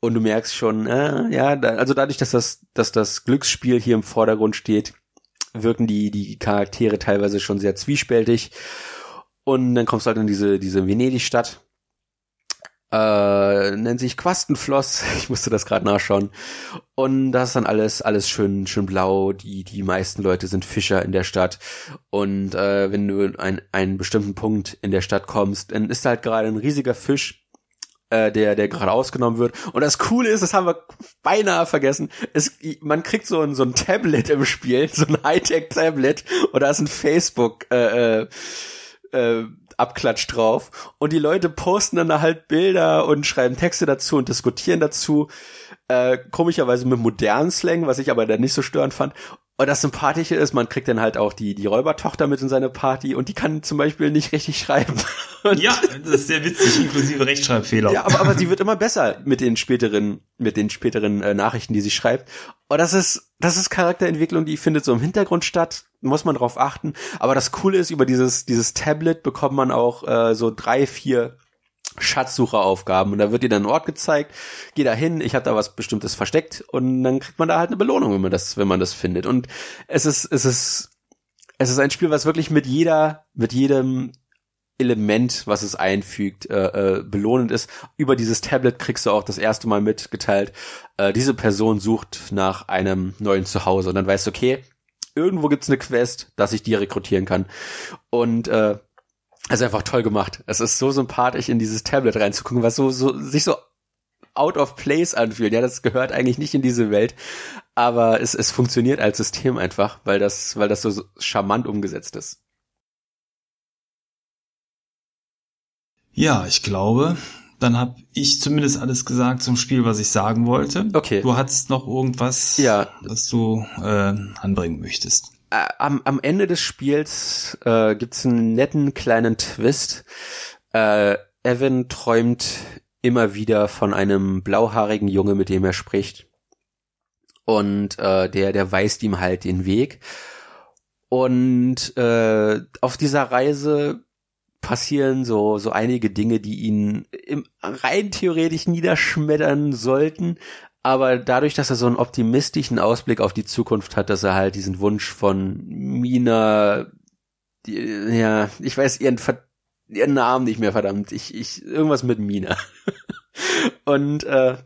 Und du merkst schon, äh, ja, da, also dadurch, dass das, dass das Glücksspiel hier im Vordergrund steht, wirken die, die Charaktere teilweise schon sehr zwiespältig. Und dann kommst du halt in diese, diese Venedig-Stadt äh, nennt sich Quastenfloss. *laughs* Ich musste das gerade nachschauen. Und das ist dann alles, alles schön, schön blau. Die, die meisten Leute sind Fischer in der Stadt. Und äh, wenn du an einen bestimmten Punkt in der Stadt kommst, dann ist halt gerade ein riesiger Fisch, äh, der, der gerade ausgenommen wird. Und das Coole ist, das haben wir beinahe vergessen, es, man kriegt so ein, so ein Tablet im Spiel, so ein Hightech-Tablet, und da ist ein Facebook, äh, äh, äh, Abklatsch drauf und die Leute posten dann da halt Bilder und schreiben Texte dazu und diskutieren dazu. Äh, komischerweise mit modernen Slang, was ich aber dann nicht so störend fand. Und das Sympathische ist, man kriegt dann halt auch die, die Räubertochter mit in seine Party und die kann zum Beispiel nicht richtig schreiben. *laughs* Und ja, das ist sehr witzig, inklusive Rechtschreibfehler. Ja, aber, aber sie wird immer besser mit den späteren, mit den späteren äh, Nachrichten, die sie schreibt. Und das ist, das ist Charakterentwicklung, die findet so im Hintergrund statt, muss man drauf achten. Aber das Coole ist, über dieses, dieses Tablet bekommt man auch äh, so drei, vier Schatzsucheraufgaben und da wird dir dann ein Ort gezeigt, geh da hin, ich habe da was bestimmtes versteckt und dann kriegt man da halt eine Belohnung, wenn man das, wenn man das findet. Und es ist, es ist, es ist ein Spiel, was wirklich mit jeder, mit jedem Element, was es einfügt, äh, äh, belohnend ist. Über dieses Tablet kriegst du auch das erste Mal mitgeteilt, äh, diese Person sucht nach einem neuen Zuhause und dann weißt du, okay, irgendwo gibt's eine Quest, dass ich die rekrutieren kann. Und äh, es ist einfach toll gemacht. Es ist so sympathisch, in dieses Tablet reinzugucken, was so, so sich so out of place anfühlt. Ja, das gehört eigentlich nicht in diese Welt, aber es, es funktioniert als System einfach, weil das, weil das so charmant umgesetzt ist. Ja, ich glaube, dann habe ich zumindest alles gesagt zum Spiel, was ich sagen wollte. Okay. Du hattest noch irgendwas, ja. was du äh, anbringen möchtest. Äh, am, am Ende des Spiels äh, gibt's einen netten kleinen Twist. Äh, Evan träumt immer wieder von einem blauhaarigen Junge, mit dem er spricht. Und äh, der, der weist ihm halt den Weg. Und äh, auf dieser Reise passieren so, so einige Dinge, die ihn im, rein theoretisch niederschmettern sollten, aber dadurch, dass er so einen optimistischen Ausblick auf die Zukunft hat, dass er halt diesen Wunsch von Mina, die, ja, ich weiß ihren, ihren Namen nicht mehr, verdammt, ich, ich, irgendwas mit Mina. *laughs* Und äh,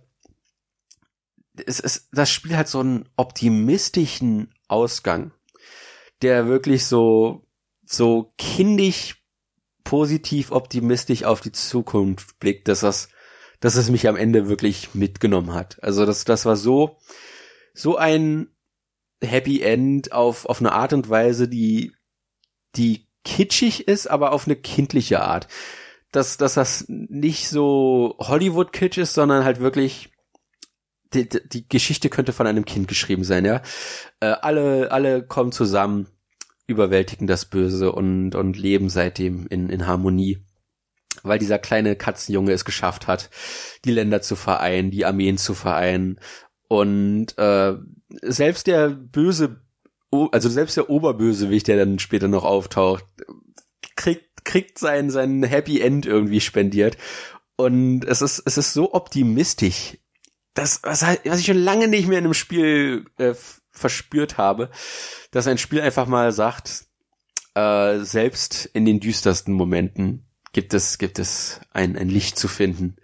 es, es, das Spiel hat so einen optimistischen Ausgang, der wirklich so, so kindisch positiv optimistisch auf die Zukunft blickt, dass das dass es mich am Ende wirklich mitgenommen hat. Also das, das war so, so ein Happy End auf, auf eine Art und Weise, die, die kitschig ist, aber auf eine kindliche Art. Dass, dass das nicht so Hollywood-Kitsch ist, sondern halt wirklich, die, die Geschichte könnte von einem Kind geschrieben sein, ja. Äh, alle, alle kommen zusammen, überwältigen das Böse und, und leben seitdem in, in Harmonie weil dieser kleine Katzenjunge es geschafft hat, die Länder zu vereinen, die Armeen zu vereinen. Und äh, selbst der böse, also selbst der Oberbösewicht, der dann später noch auftaucht, kriegt, kriegt sein, sein Happy End irgendwie spendiert. Und es ist, es ist so optimistisch. Das, was, halt, was ich schon lange nicht mehr in einem Spiel äh, verspürt habe, dass ein Spiel einfach mal sagt, äh, selbst in den düstersten Momenten gibt es, gibt es ein, ein Licht zu finden.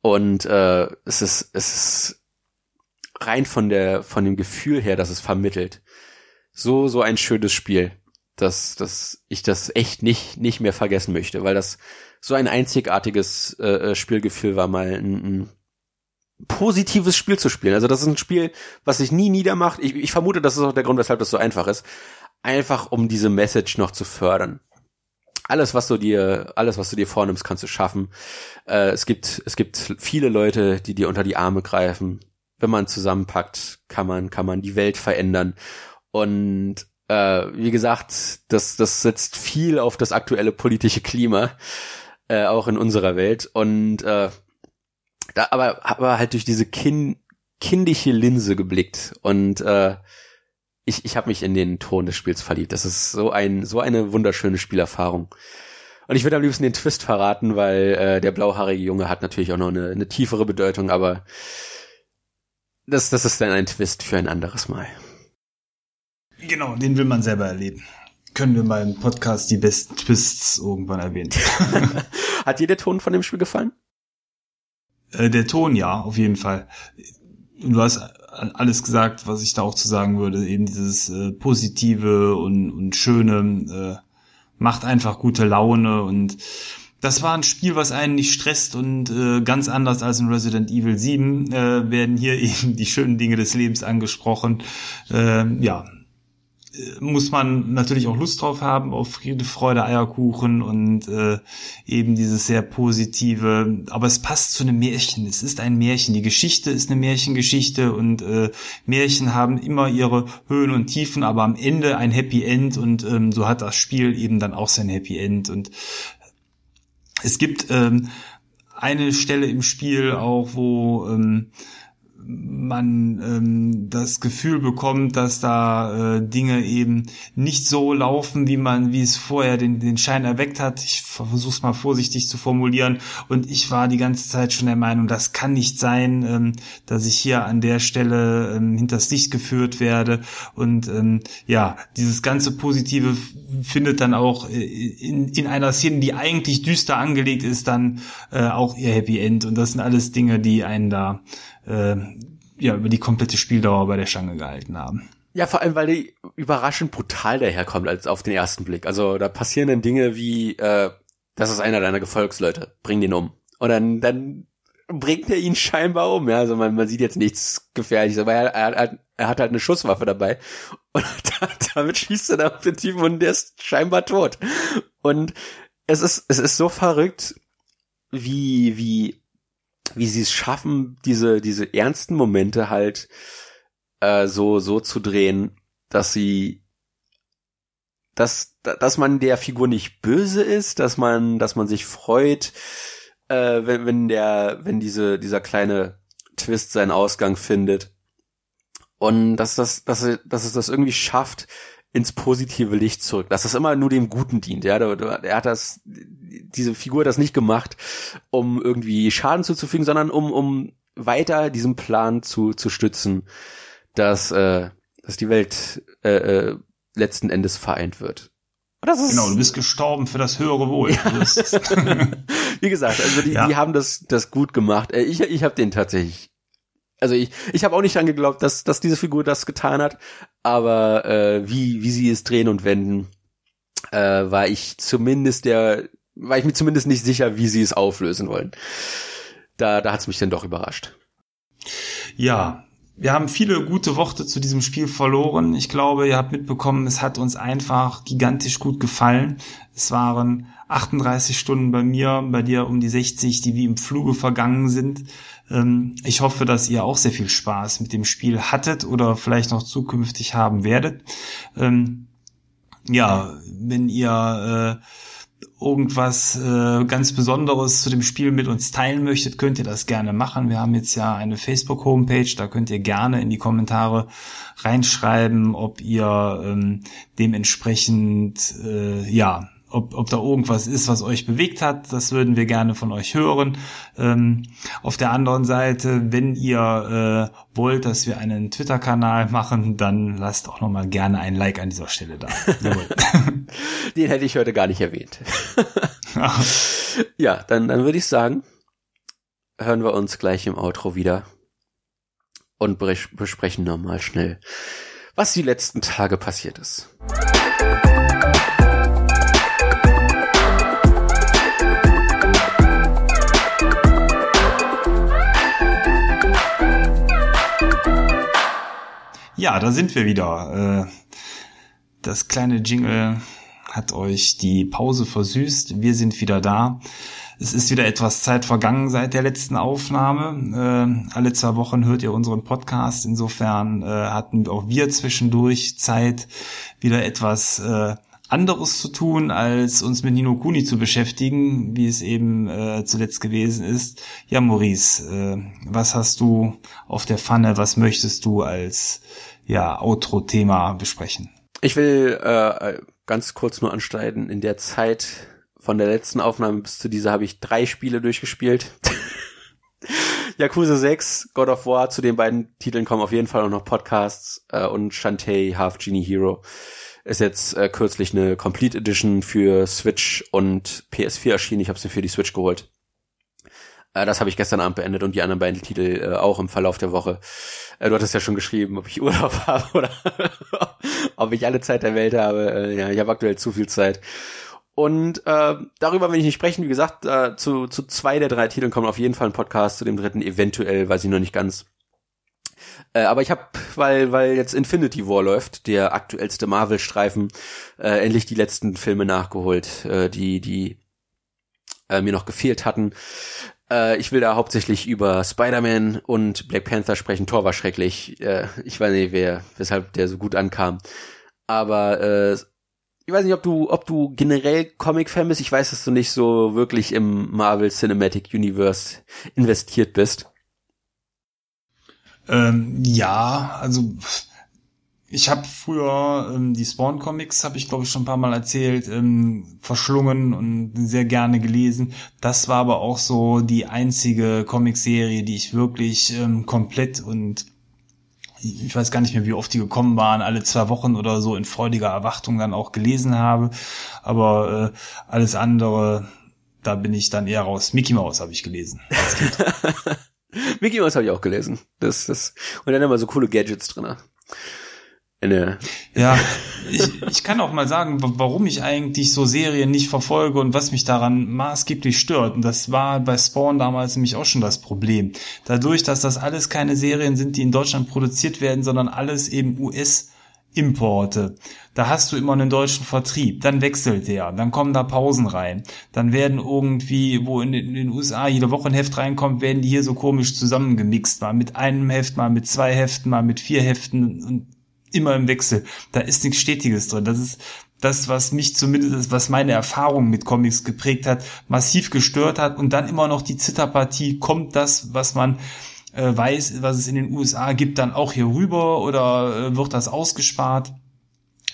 Und äh, es ist, es ist rein von der, von dem Gefühl her, dass es vermittelt. So, so ein schönes Spiel, dass, dass ich das echt nicht, nicht mehr vergessen möchte, weil das so ein einzigartiges äh, äh Spielgefühl war, mal ein, ein positives Spiel zu spielen. Also das ist ein Spiel, was sich nie niedermacht. Ich, ich vermute, das ist auch der Grund, weshalb das so einfach ist. Einfach um diese Message noch zu fördern alles, was du dir, alles, was du dir vornimmst, kannst du schaffen. Äh, es gibt, es gibt viele Leute, die dir unter die Arme greifen. Wenn man zusammenpackt, kann man, kann man die Welt verändern. Und äh, wie gesagt, das, das setzt viel auf das aktuelle politische Klima, äh, auch in unserer Welt. Und äh, da, aber, aber halt durch diese kin kindische Linse geblickt und äh, ich, ich habe mich in den Ton des Spiels verliebt. Das ist so ein so eine wunderschöne Spielerfahrung. Und ich würde am liebsten den Twist verraten, weil äh, der blauhaarige Junge hat natürlich auch noch eine, eine tiefere Bedeutung, aber das, das ist dann ein Twist für ein anderes Mal. Genau, den will man selber erleben. Können wir mal im Podcast die besten Twists irgendwann erwähnen. *laughs* *laughs* Hat dir der Ton von dem Spiel gefallen? Äh, der Ton, ja, auf jeden Fall. Du hast alles gesagt, was ich da auch zu sagen würde. Eben dieses äh, Positive und, und Schöne äh, macht einfach gute Laune und das war ein Spiel, was einen nicht stresst und äh, ganz anders als in Resident Evil 7 äh, werden hier *laughs* eben die schönen Dinge des Lebens angesprochen. Äh, ja, muss man natürlich auch Lust drauf haben, auf Friede, Freude, Eierkuchen und äh, eben dieses sehr positive, aber es passt zu einem Märchen. Es ist ein Märchen. Die Geschichte ist eine Märchengeschichte und äh, Märchen haben immer ihre Höhen und Tiefen, aber am Ende ein Happy End und ähm, so hat das Spiel eben dann auch sein Happy End. Und es gibt ähm, eine Stelle im Spiel auch, wo ähm, man ähm, das Gefühl bekommt, dass da äh, Dinge eben nicht so laufen, wie man, wie es vorher den, den Schein erweckt hat. Ich versuche es mal vorsichtig zu formulieren. Und ich war die ganze Zeit schon der Meinung, das kann nicht sein, ähm, dass ich hier an der Stelle ähm, hinters Licht geführt werde. Und ähm, ja, dieses ganze Positive findet dann auch äh, in, in einer Szene, die eigentlich düster angelegt ist, dann äh, auch ihr Happy End. Und das sind alles Dinge, die einen da äh, ja, über die komplette Spieldauer bei der Stange gehalten haben. Ja, vor allem, weil die überraschend brutal daherkommt als auf den ersten Blick. Also da passieren dann Dinge wie, äh, das ist einer deiner Gefolgsleute, bring den um. Und dann, dann bringt er ihn scheinbar um. Ja, also man, man sieht jetzt nichts Gefährliches, aber er, er, er hat halt eine Schusswaffe dabei. Und *laughs* damit schießt er dann auf den Typen und der ist scheinbar tot. Und es ist, es ist so verrückt, wie, wie wie sie es schaffen, diese, diese ernsten Momente halt äh, so, so zu drehen, dass sie, dass, dass man der Figur nicht böse ist, dass man, dass man sich freut, äh, wenn, wenn der, wenn diese, dieser kleine Twist seinen Ausgang findet. Und dass das, dass, dass es das irgendwie schafft, ins positive Licht zurück, dass das immer nur dem Guten dient. Ja, er hat das, diese Figur das nicht gemacht, um irgendwie Schaden zuzufügen, sondern um, um weiter diesen Plan zu, zu stützen, dass, äh, dass die Welt äh, äh, letzten Endes vereint wird. genau, du bist gestorben für das höhere Wohl. Ja. *laughs* Wie gesagt, also die, ja. die haben das, das gut gemacht. Äh, ich, ich habe den tatsächlich also ich, ich habe auch nicht dran geglaubt, dass, dass diese Figur das getan hat, aber äh, wie, wie sie es drehen und wenden, äh, war ich zumindest der, war ich mir zumindest nicht sicher, wie sie es auflösen wollen. Da, da hat's mich dann doch überrascht. Ja, wir haben viele gute Worte zu diesem Spiel verloren. Ich glaube, ihr habt mitbekommen, es hat uns einfach gigantisch gut gefallen. Es waren 38 Stunden bei mir, bei dir um die 60, die wie im Fluge vergangen sind. Ähm, ich hoffe, dass ihr auch sehr viel Spaß mit dem Spiel hattet oder vielleicht noch zukünftig haben werdet. Ähm, ja, wenn ihr äh, irgendwas äh, ganz Besonderes zu dem Spiel mit uns teilen möchtet, könnt ihr das gerne machen. Wir haben jetzt ja eine Facebook-Homepage, da könnt ihr gerne in die Kommentare reinschreiben, ob ihr ähm, dementsprechend äh, ja ob, ob da irgendwas ist, was euch bewegt hat. Das würden wir gerne von euch hören. Ähm, auf der anderen Seite, wenn ihr äh, wollt, dass wir einen Twitter-Kanal machen, dann lasst auch nochmal gerne ein Like an dieser Stelle da. *laughs* Den hätte ich heute gar nicht erwähnt. *laughs* ja, dann, dann würde ich sagen, hören wir uns gleich im Outro wieder und besprechen nochmal schnell, was die letzten Tage passiert ist. Ja, da sind wir wieder. Äh, das kleine Jingle hat euch die Pause versüßt. Wir sind wieder da. Es ist wieder etwas Zeit vergangen seit der letzten Aufnahme. Äh, alle zwei Wochen hört ihr unseren Podcast. Insofern äh, hatten auch wir zwischendurch Zeit, wieder etwas anderes zu tun, als uns mit Nino Kuni zu beschäftigen, wie es eben zuletzt gewesen ist. Ja, Maurice, was hast du auf der Pfanne? Was möchtest du als ja, Outro-Thema besprechen? Ich will äh, ganz kurz nur anschneiden. In der Zeit von der letzten Aufnahme bis zu dieser habe ich drei Spiele durchgespielt. *laughs* Yakuza 6, God of War, zu den beiden Titeln kommen auf jeden Fall auch noch Podcasts äh, und Shantae Half Genie Hero ist jetzt äh, kürzlich eine Complete Edition für Switch und PS4 erschienen. Ich habe sie für die Switch geholt. Äh, das habe ich gestern Abend beendet und die anderen beiden Titel äh, auch im Verlauf der Woche. Äh, du hattest ja schon geschrieben, ob ich *laughs* Urlaub habe oder *laughs* ob ich alle Zeit der Welt habe. Äh, ja, ich habe aktuell zu viel Zeit. Und äh, darüber will ich nicht sprechen. Wie gesagt, äh, zu, zu zwei der drei Titeln kommen auf jeden Fall ein Podcast, zu dem dritten eventuell, weiß ich noch nicht ganz. Äh, aber ich habe, weil weil jetzt Infinity War läuft, der aktuellste Marvel-Streifen, äh, endlich die letzten Filme nachgeholt, äh, die die äh, mir noch gefehlt hatten. Äh, ich will da hauptsächlich über Spider-Man und Black Panther sprechen. Thor war schrecklich. Äh, ich weiß nicht, wer, weshalb der so gut ankam. Aber äh, ich weiß nicht, ob du, ob du generell Comic-Fan bist. Ich weiß, dass du nicht so wirklich im Marvel Cinematic Universe investiert bist. Ähm, ja, also ich habe früher ähm, die Spawn Comics, habe ich glaube ich schon ein paar Mal erzählt, ähm, verschlungen und sehr gerne gelesen. Das war aber auch so die einzige Comicserie, die ich wirklich ähm, komplett und ich weiß gar nicht mehr, wie oft die gekommen waren, alle zwei Wochen oder so in freudiger Erwartung dann auch gelesen habe. Aber äh, alles andere, da bin ich dann eher raus. Mickey Mouse habe ich gelesen. *laughs* Mickey Mouse habe ich auch gelesen. Das, das, und dann immer so coole Gadgets drin. Eine ja, *laughs* ich, ich kann auch mal sagen, warum ich eigentlich so Serien nicht verfolge und was mich daran maßgeblich stört. Und das war bei Spawn damals nämlich auch schon das Problem. Dadurch, dass das alles keine Serien sind, die in Deutschland produziert werden, sondern alles eben US- Importe. Da hast du immer einen deutschen Vertrieb, dann wechselt der, dann kommen da Pausen rein, dann werden irgendwie, wo in den USA jede Woche ein Heft reinkommt, werden die hier so komisch zusammengemixt, mal mit einem Heft, mal mit zwei Heften, mal mit vier Heften und immer im Wechsel. Da ist nichts Stetiges drin. Das ist das, was mich zumindest, was meine Erfahrung mit Comics geprägt hat, massiv gestört hat und dann immer noch die Zitterpartie, kommt das, was man äh, weiß, was es in den USA gibt, dann auch hier rüber oder äh, wird das ausgespart?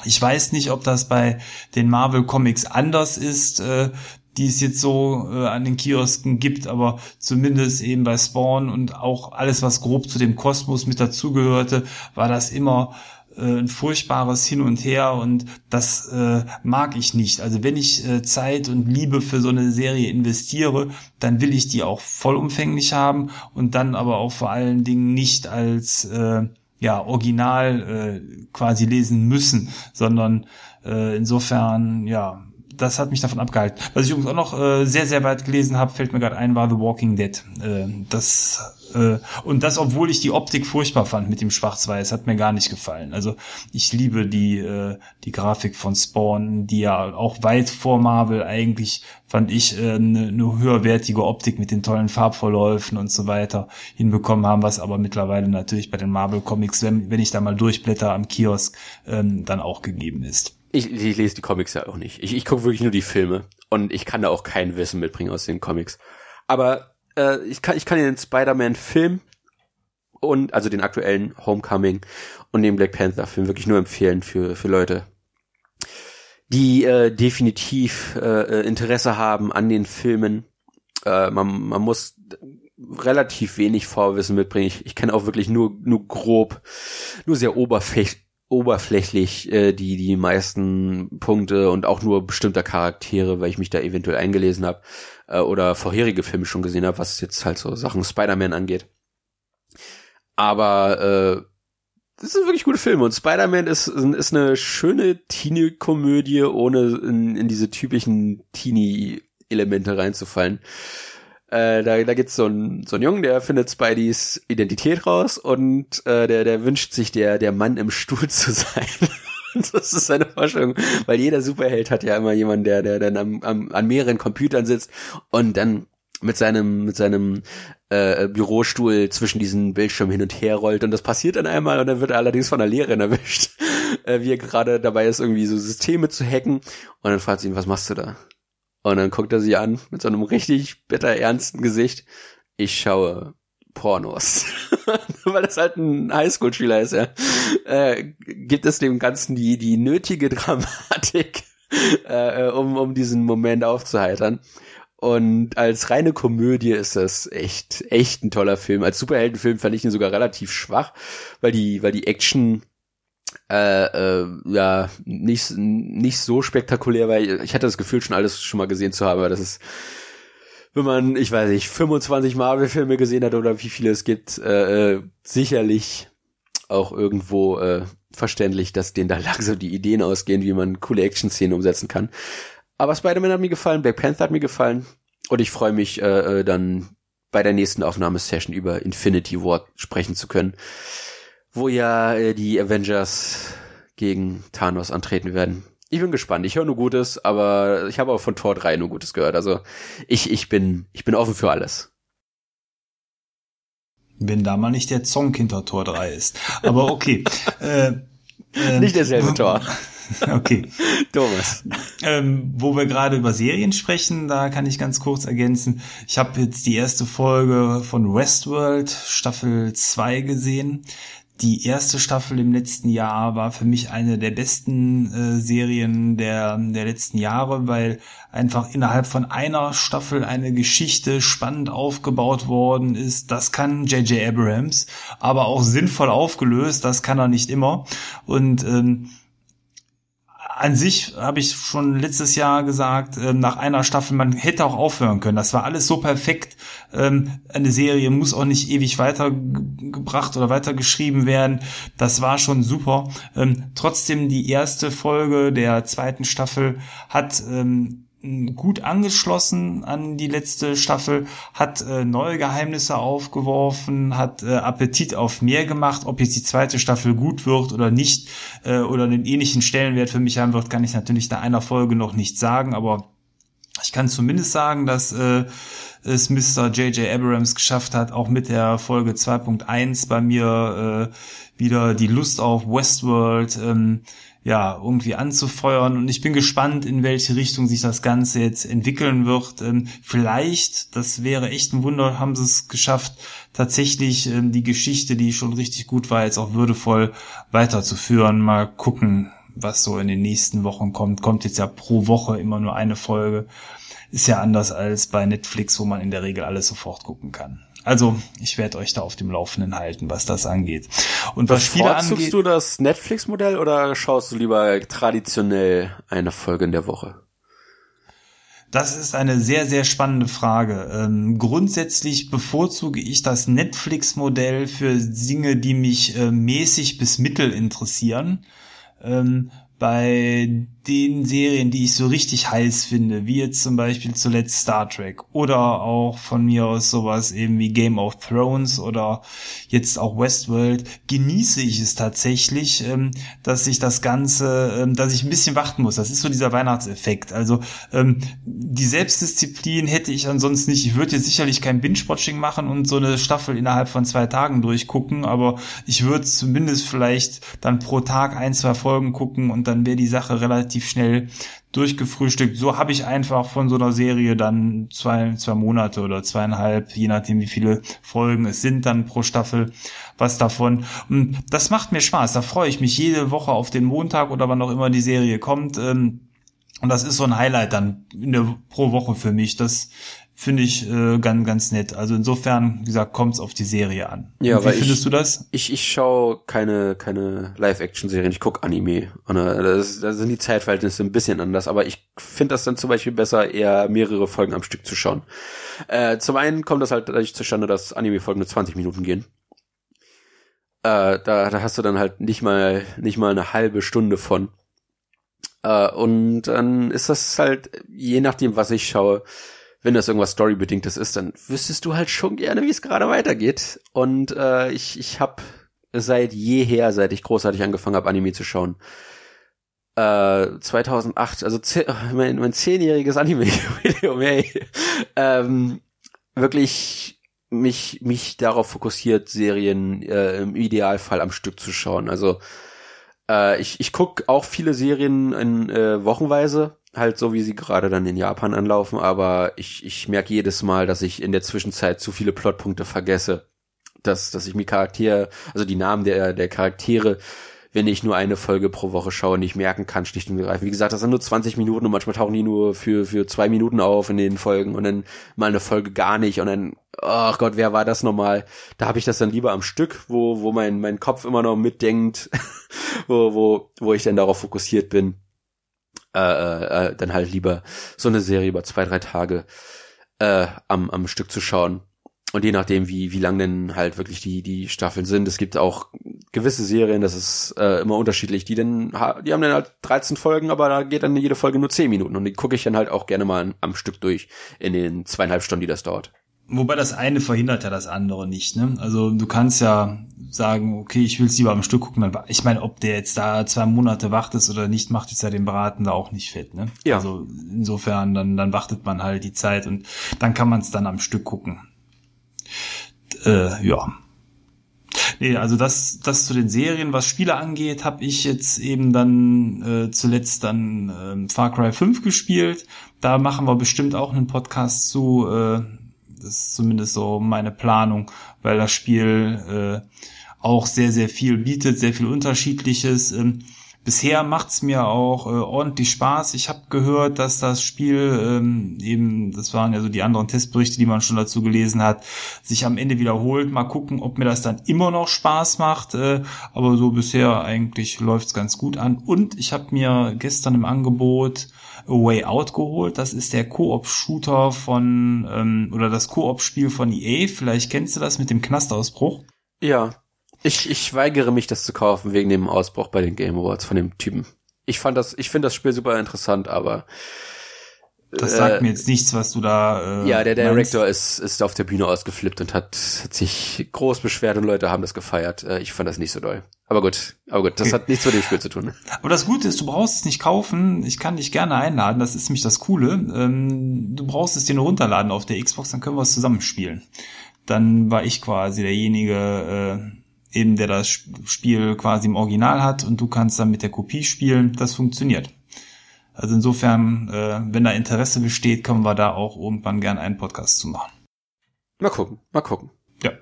Ich weiß nicht, ob das bei den Marvel Comics anders ist, äh, die es jetzt so äh, an den Kiosken gibt, aber zumindest eben bei Spawn und auch alles, was grob zu dem Kosmos mit dazugehörte, war das immer äh, ein furchtbares Hin und Her und das äh, mag ich nicht. Also wenn ich äh, Zeit und Liebe für so eine Serie investiere, dann will ich die auch vollumfänglich haben und dann aber auch vor allen Dingen nicht als äh, ja original äh, quasi lesen müssen, sondern äh, insofern ja das hat mich davon abgehalten. Was ich übrigens auch noch äh, sehr, sehr weit gelesen habe, fällt mir gerade ein, war The Walking Dead. Äh, das äh, und das, obwohl ich die Optik furchtbar fand mit dem Schwarz-Weiß, hat mir gar nicht gefallen. Also ich liebe die, äh, die Grafik von Spawn, die ja auch weit vor Marvel eigentlich, fand ich, eine äh, ne, ne höherwertige Optik mit den tollen Farbverläufen und so weiter hinbekommen haben, was aber mittlerweile natürlich bei den Marvel-Comics, wenn, wenn ich da mal durchblätter am Kiosk, ähm, dann auch gegeben ist. Ich, ich lese die Comics ja auch nicht. Ich, ich gucke wirklich nur die Filme und ich kann da auch kein Wissen mitbringen aus den Comics. Aber äh, ich kann ich kann den Spider-Man-Film und also den aktuellen Homecoming und den Black Panther-Film wirklich nur empfehlen für für Leute, die äh, definitiv äh, Interesse haben an den Filmen. Äh, man, man muss relativ wenig Vorwissen mitbringen. Ich, ich kenne auch wirklich nur nur grob, nur sehr oberflächlich oberflächlich äh, die die meisten Punkte und auch nur bestimmter Charaktere, weil ich mich da eventuell eingelesen habe äh, oder vorherige Filme schon gesehen habe, was jetzt halt so Sachen Spider-Man angeht. Aber äh, das sind wirklich gute Filme und Spider-Man ist ist eine schöne Teenie-Komödie, ohne in, in diese typischen Teenie-Elemente reinzufallen. Äh, da, da gibt's so einen so einen Jungen, der findet Spideys Identität raus und äh, der der wünscht sich der der Mann im Stuhl *laughs* zu sein. das ist seine Vorstellung, weil jeder Superheld hat ja immer jemanden, der der dann am, am, an mehreren Computern sitzt und dann mit seinem mit seinem äh, Bürostuhl zwischen diesen Bildschirmen hin und her rollt und das passiert dann einmal und dann wird er allerdings von der Lehrerin erwischt. *laughs* äh, wie er gerade dabei ist, irgendwie so Systeme zu hacken. Und dann fragt sie ihn, was machst du da? Und dann guckt er sie an mit so einem richtig bitter ernsten Gesicht. Ich schaue Pornos. *laughs* Weil das halt ein Highschool-Schüler ist, ja. Äh, gibt es dem Ganzen die, die nötige Dramatik, *laughs* äh, um, um diesen Moment aufzuheitern. Und als reine Komödie ist das echt, echt ein toller Film. Als Superheldenfilm fand ich ihn sogar relativ schwach, weil die, weil die Action äh, äh, ja nicht nicht so spektakulär war. Ich hatte das Gefühl schon alles schon mal gesehen zu haben, aber das ist wenn man, ich weiß nicht, 25 Marvel-Filme gesehen hat oder wie viele es gibt, äh, äh, sicherlich auch irgendwo äh, verständlich, dass denen da *laughs* langsam die Ideen ausgehen, wie man coole Action-Szenen umsetzen kann. Aber Spider-Man hat mir gefallen, Black Panther hat mir gefallen und ich freue mich äh, äh, dann bei der nächsten Aufnahmesession über Infinity War sprechen zu können, wo ja äh, die Avengers gegen Thanos antreten werden. Ich bin gespannt. Ich höre nur Gutes, aber ich habe auch von Tor 3 nur Gutes gehört. Also ich, ich bin, ich bin offen für alles. Wenn da mal nicht der Zonk hinter Tor 3 ist. Aber okay. *laughs* äh, äh, nicht derselbe Tor. *laughs* Okay. Thomas. Ähm, wo wir gerade über Serien sprechen, da kann ich ganz kurz ergänzen. Ich habe jetzt die erste Folge von Westworld Staffel 2 gesehen die erste Staffel im letzten Jahr war für mich eine der besten äh, Serien der, der letzten Jahre, weil einfach innerhalb von einer Staffel eine Geschichte spannend aufgebaut worden ist. Das kann J.J. Abrams, aber auch sinnvoll aufgelöst, das kann er nicht immer. Und ähm, an sich habe ich schon letztes Jahr gesagt, äh, nach einer Staffel, man hätte auch aufhören können. Das war alles so perfekt. Ähm, eine Serie muss auch nicht ewig weitergebracht oder weitergeschrieben werden. Das war schon super. Ähm, trotzdem die erste Folge der zweiten Staffel hat ähm, gut angeschlossen an die letzte Staffel, hat äh, neue Geheimnisse aufgeworfen, hat äh, Appetit auf mehr gemacht. Ob jetzt die zweite Staffel gut wird oder nicht äh, oder einen ähnlichen Stellenwert für mich haben wird, kann ich natürlich nach einer Folge noch nicht sagen, aber ich kann zumindest sagen, dass äh, es Mr. J.J. Abrams geschafft hat, auch mit der Folge 2.1 bei mir äh, wieder die Lust auf Westworld ähm, ja, irgendwie anzufeuern. Und ich bin gespannt, in welche Richtung sich das Ganze jetzt entwickeln wird. Ähm, vielleicht, das wäre echt ein Wunder, haben sie es geschafft, tatsächlich ähm, die Geschichte, die schon richtig gut war, jetzt auch würdevoll weiterzuführen. Mal gucken, was so in den nächsten Wochen kommt. Kommt jetzt ja pro Woche immer nur eine Folge. Ist ja anders als bei Netflix, wo man in der Regel alles sofort gucken kann. Also ich werde euch da auf dem Laufenden halten, was das angeht. Und was viele angeht, du das Netflix-Modell oder schaust du lieber traditionell eine Folge in der Woche? Das ist eine sehr, sehr spannende Frage. Ähm, grundsätzlich bevorzuge ich das Netflix-Modell für Dinge, die mich äh, mäßig bis mittel interessieren. Ähm, bei den Serien, die ich so richtig heiß finde, wie jetzt zum Beispiel zuletzt Star Trek oder auch von mir aus sowas eben wie Game of Thrones oder jetzt auch Westworld, genieße ich es tatsächlich, ähm, dass ich das Ganze, ähm, dass ich ein bisschen warten muss. Das ist so dieser Weihnachtseffekt. Also ähm, die Selbstdisziplin hätte ich ansonsten nicht. Ich würde jetzt sicherlich kein Binge-Watching machen und so eine Staffel innerhalb von zwei Tagen durchgucken, aber ich würde zumindest vielleicht dann pro Tag ein, zwei Folgen gucken und dann wäre die Sache relativ relativ schnell durchgefrühstückt. So habe ich einfach von so einer Serie dann zwei, zwei Monate oder zweieinhalb, je nachdem wie viele Folgen es sind dann pro Staffel, was davon. Und das macht mir Spaß. Da freue ich mich jede Woche auf den Montag oder wann auch immer die Serie kommt. Ähm, und das ist so ein Highlight dann in der, pro Woche für mich. Das finde ich äh, ganz, ganz nett. Also insofern, wie gesagt, kommt es auf die Serie an. Ja, wie findest ich, du das? Ich, ich schaue keine, keine Live-Action-Serien, ich guck Anime. Und äh, das, da sind die Zeitverhältnisse ein bisschen anders, aber ich finde das dann zum Beispiel besser, eher mehrere Folgen am Stück zu schauen. Äh, zum einen kommt das halt dadurch zustande, dass Anime-Folgen nur 20 Minuten gehen. Äh, da, da hast du dann halt nicht mal, nicht mal eine halbe Stunde von. Äh, und dann ist das halt, je nachdem, was ich schaue, wenn das irgendwas Storybedingtes ist, dann wüsstest du halt schon gerne, wie es gerade weitergeht. Und äh, ich, ich habe seit jeher, seit ich großartig angefangen habe, Anime zu schauen, äh, 2008, also *laughs* mein, mein zehnjähriges Anime-Video, *laughs* ähm, wirklich mich mich darauf fokussiert, Serien äh, im Idealfall am Stück zu schauen. Also Äh, ich ich guck auch viele Serien in äh, Wochenweise, halt so wie sie gerade dann in Japan anlaufen, aber ich, ich merke jedes Mal, dass ich in der Zwischenzeit zu viele Plotpunkte vergesse. Dass, dass ich mir Charaktere, also die Namen der, der Charaktere wenn ich nur eine Folge pro Woche schaue, nicht merken kann, schlicht und ergreifend. Wie gesagt, das sind nur 20 Minuten und manchmal tauchen die nur für, für zwei Minuten auf in den Folgen und dann mal eine Folge gar nicht und dann, ach oh Gott, wer war das nochmal? Da habe ich das dann lieber am Stück, wo, wo mein, mein Kopf immer noch mitdenkt, *laughs* wo, wo, wo ich dann darauf fokussiert bin. Äh, äh, äh, dann halt lieber so eine Serie über zwei, drei Tage äh, am, am Stück zu schauen. Und je nachdem, wie, wie lang denn halt wirklich die, die Staffeln sind. Es gibt auch gewisse Serien, das ist äh, immer unterschiedlich, die dann, die haben dann halt 13 Folgen, aber da geht dann jede Folge nur 10 Minuten und die gucke ich dann halt auch gerne mal am Stück durch in den zweieinhalb Stunden, die das dauert. Wobei das eine verhindert ja das andere nicht, ne? Also du kannst ja sagen, okay, ich will es lieber am Stück gucken. Ich meine, ob der jetzt da zwei Monate wartet oder nicht, macht jetzt ja den Braten da auch nicht fett, ne? Ja. Also insofern, dann, dann wartet man halt die Zeit und dann kann man es dann am Stück gucken. Äh, ja. Nee, also das, das zu den Serien, was Spiele angeht, habe ich jetzt eben dann äh, zuletzt dann äh, Far Cry 5 gespielt. Da machen wir bestimmt auch einen Podcast zu. Äh, das ist zumindest so meine Planung, weil das Spiel äh, auch sehr, sehr viel bietet, sehr viel Unterschiedliches. Ähm, bisher macht's mir auch äh, ordentlich Spaß. Ich habe gehört, dass das Spiel ähm, eben, das waren ja so die anderen Testberichte, die man schon dazu gelesen hat, sich am Ende wiederholt. Mal gucken, ob mir das dann immer noch Spaß macht. Äh, aber so bisher eigentlich läuft's ganz gut an. Und ich habe mir gestern im Angebot A Way Out geholt. Das ist der Koop-Shooter von ähm, oder das Koop-Spiel von EA. Vielleicht kennst du das mit dem Knastausbruch. Ja, ich, ich weigere mich, das zu kaufen wegen dem Ausbruch bei den Game Awards von dem Typen. Ich fand das, ich finde das Spiel super interessant, aber das sagt äh, mir jetzt nichts, was du da. Äh, ja, der Director ist, ist auf der Bühne ausgeflippt und hat, hat sich groß beschwert und Leute haben das gefeiert. Äh, ich fand das nicht so doll. Aber gut, aber gut, das okay. hat nichts mit dem Spiel zu tun. Aber das Gute ist, du brauchst es nicht kaufen. Ich kann dich gerne einladen. Das ist nämlich das Coole. Ähm, du brauchst es dir nur runterladen auf der Xbox, dann können wir es zusammenspielen. Dann war ich quasi derjenige, äh, eben der das Spiel quasi im Original hat und du kannst dann mit der Kopie spielen. Das funktioniert. Also insofern, äh, wenn da Interesse besteht, können wir da auch irgendwann gern einen Podcast zu machen. Mal gucken, mal gucken. Ja.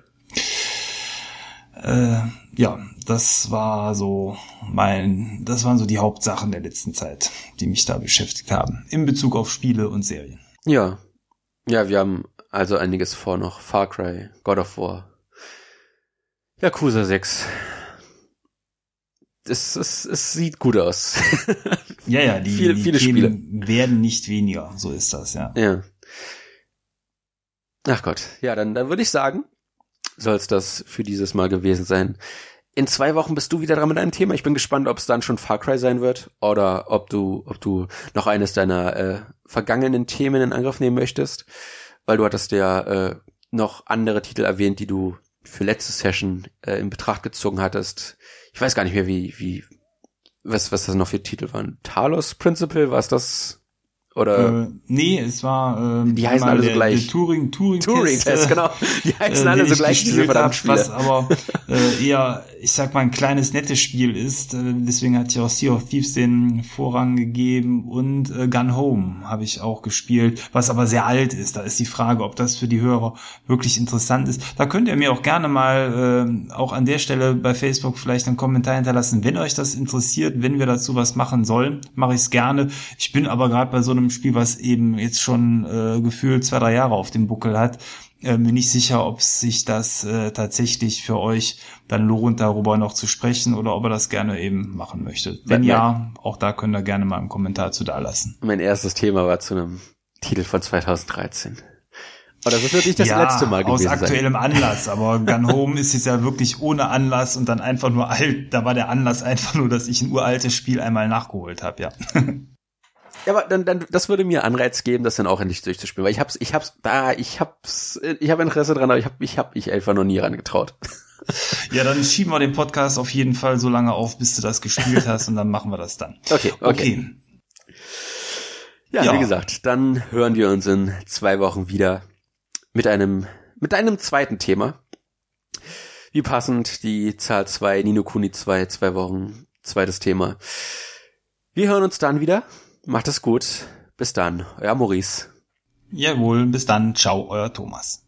Äh, ja, das war so mein, das waren so die Hauptsachen der letzten Zeit, die mich da beschäftigt haben, in Bezug auf Spiele und Serien. Ja. Ja, wir haben also einiges vor noch. Far Cry, God of War, Yakuza 6. Es, es, es sieht gut aus. *laughs* ja, ja, die, viele, die viele Spiele werden nicht weniger. So ist das, ja. Ja. Ach Gott. Ja, dann, dann würde ich sagen, soll es das für dieses Mal gewesen sein. In zwei Wochen bist du wieder dran mit einem Thema. Ich bin gespannt, ob es dann schon Far Cry sein wird oder ob du, ob du noch eines deiner äh, vergangenen Themen in Angriff nehmen möchtest, weil du hattest ja äh, noch andere Titel erwähnt, die du für letzte Session äh, in Betracht gezogen hattest. Ich weiß gar nicht mehr, wie, wie, was, was das noch für Titel waren. Talos Principle, war es das? Oder? Äh, nee, es war ähm, die heißen alle so gleich. Der Turing Turing Turing Test, genau. Die heißen äh, alle so gleich diese verdammten Spiele. Was aber äh, eher, ich sag mal, ein kleines nettes Spiel ist. Äh, deswegen hat ja auch Sea of Thieves den Vorrang gegeben und äh, Gun Home habe ich auch gespielt, was aber sehr alt ist. Da ist die Frage, ob das für die Hörer wirklich interessant ist. Da könnt ihr mir auch gerne mal äh, auch an der Stelle bei Facebook vielleicht einen Kommentar hinterlassen, wenn euch das interessiert, wenn wir dazu was machen sollen, mache ich es gerne. Ich bin aber gerade bei so einem Spiel, was eben jetzt schon äh, gefühlt zwei, drei Jahre auf dem Buckel hat, äh, mir nicht sicher, ob sich das äh, tatsächlich für euch dann lohnt, darüber noch zu sprechen oder ob ihr das gerne eben machen möchtet. Wenn ja, auch da könnt ihr gerne mal einen Kommentar zu da lassen. Mein erstes Thema war zu einem Titel von 2013. Aber das wird nicht das ja, letzte Mal gewesen aus aktuellem sein. Anlass. Aber Gun *laughs* Home ist jetzt ja wirklich ohne Anlass und dann einfach nur alt. Da war der Anlass einfach nur, dass ich ein uraltes Spiel einmal nachgeholt habe, ja. *laughs* Ja, aber dann, dann, das würde mir Anreiz geben, das dann auch endlich durchzuspielen, weil ich hab's, ich hab's da, ich hab's, ich habe Interesse dran, aber ich hab, ich hab mich einfach noch nie rangetraut. *laughs* Ja, dann schieben wir den Podcast auf jeden Fall so lange auf, bis du das gespielt hast und dann machen wir das dann. *laughs* Okay, okay. okay. Ja, ja, wie gesagt, dann hören wir uns in zwei Wochen wieder mit einem, mit einem zweiten Thema. Wie passend die Zahl zwei Nino Kuni 2, zwei Wochen zweites Thema. Wir hören uns dann wieder. Macht es gut. Bis dann. Euer Maurice. Jawohl, bis dann. Ciao, euer Thomas.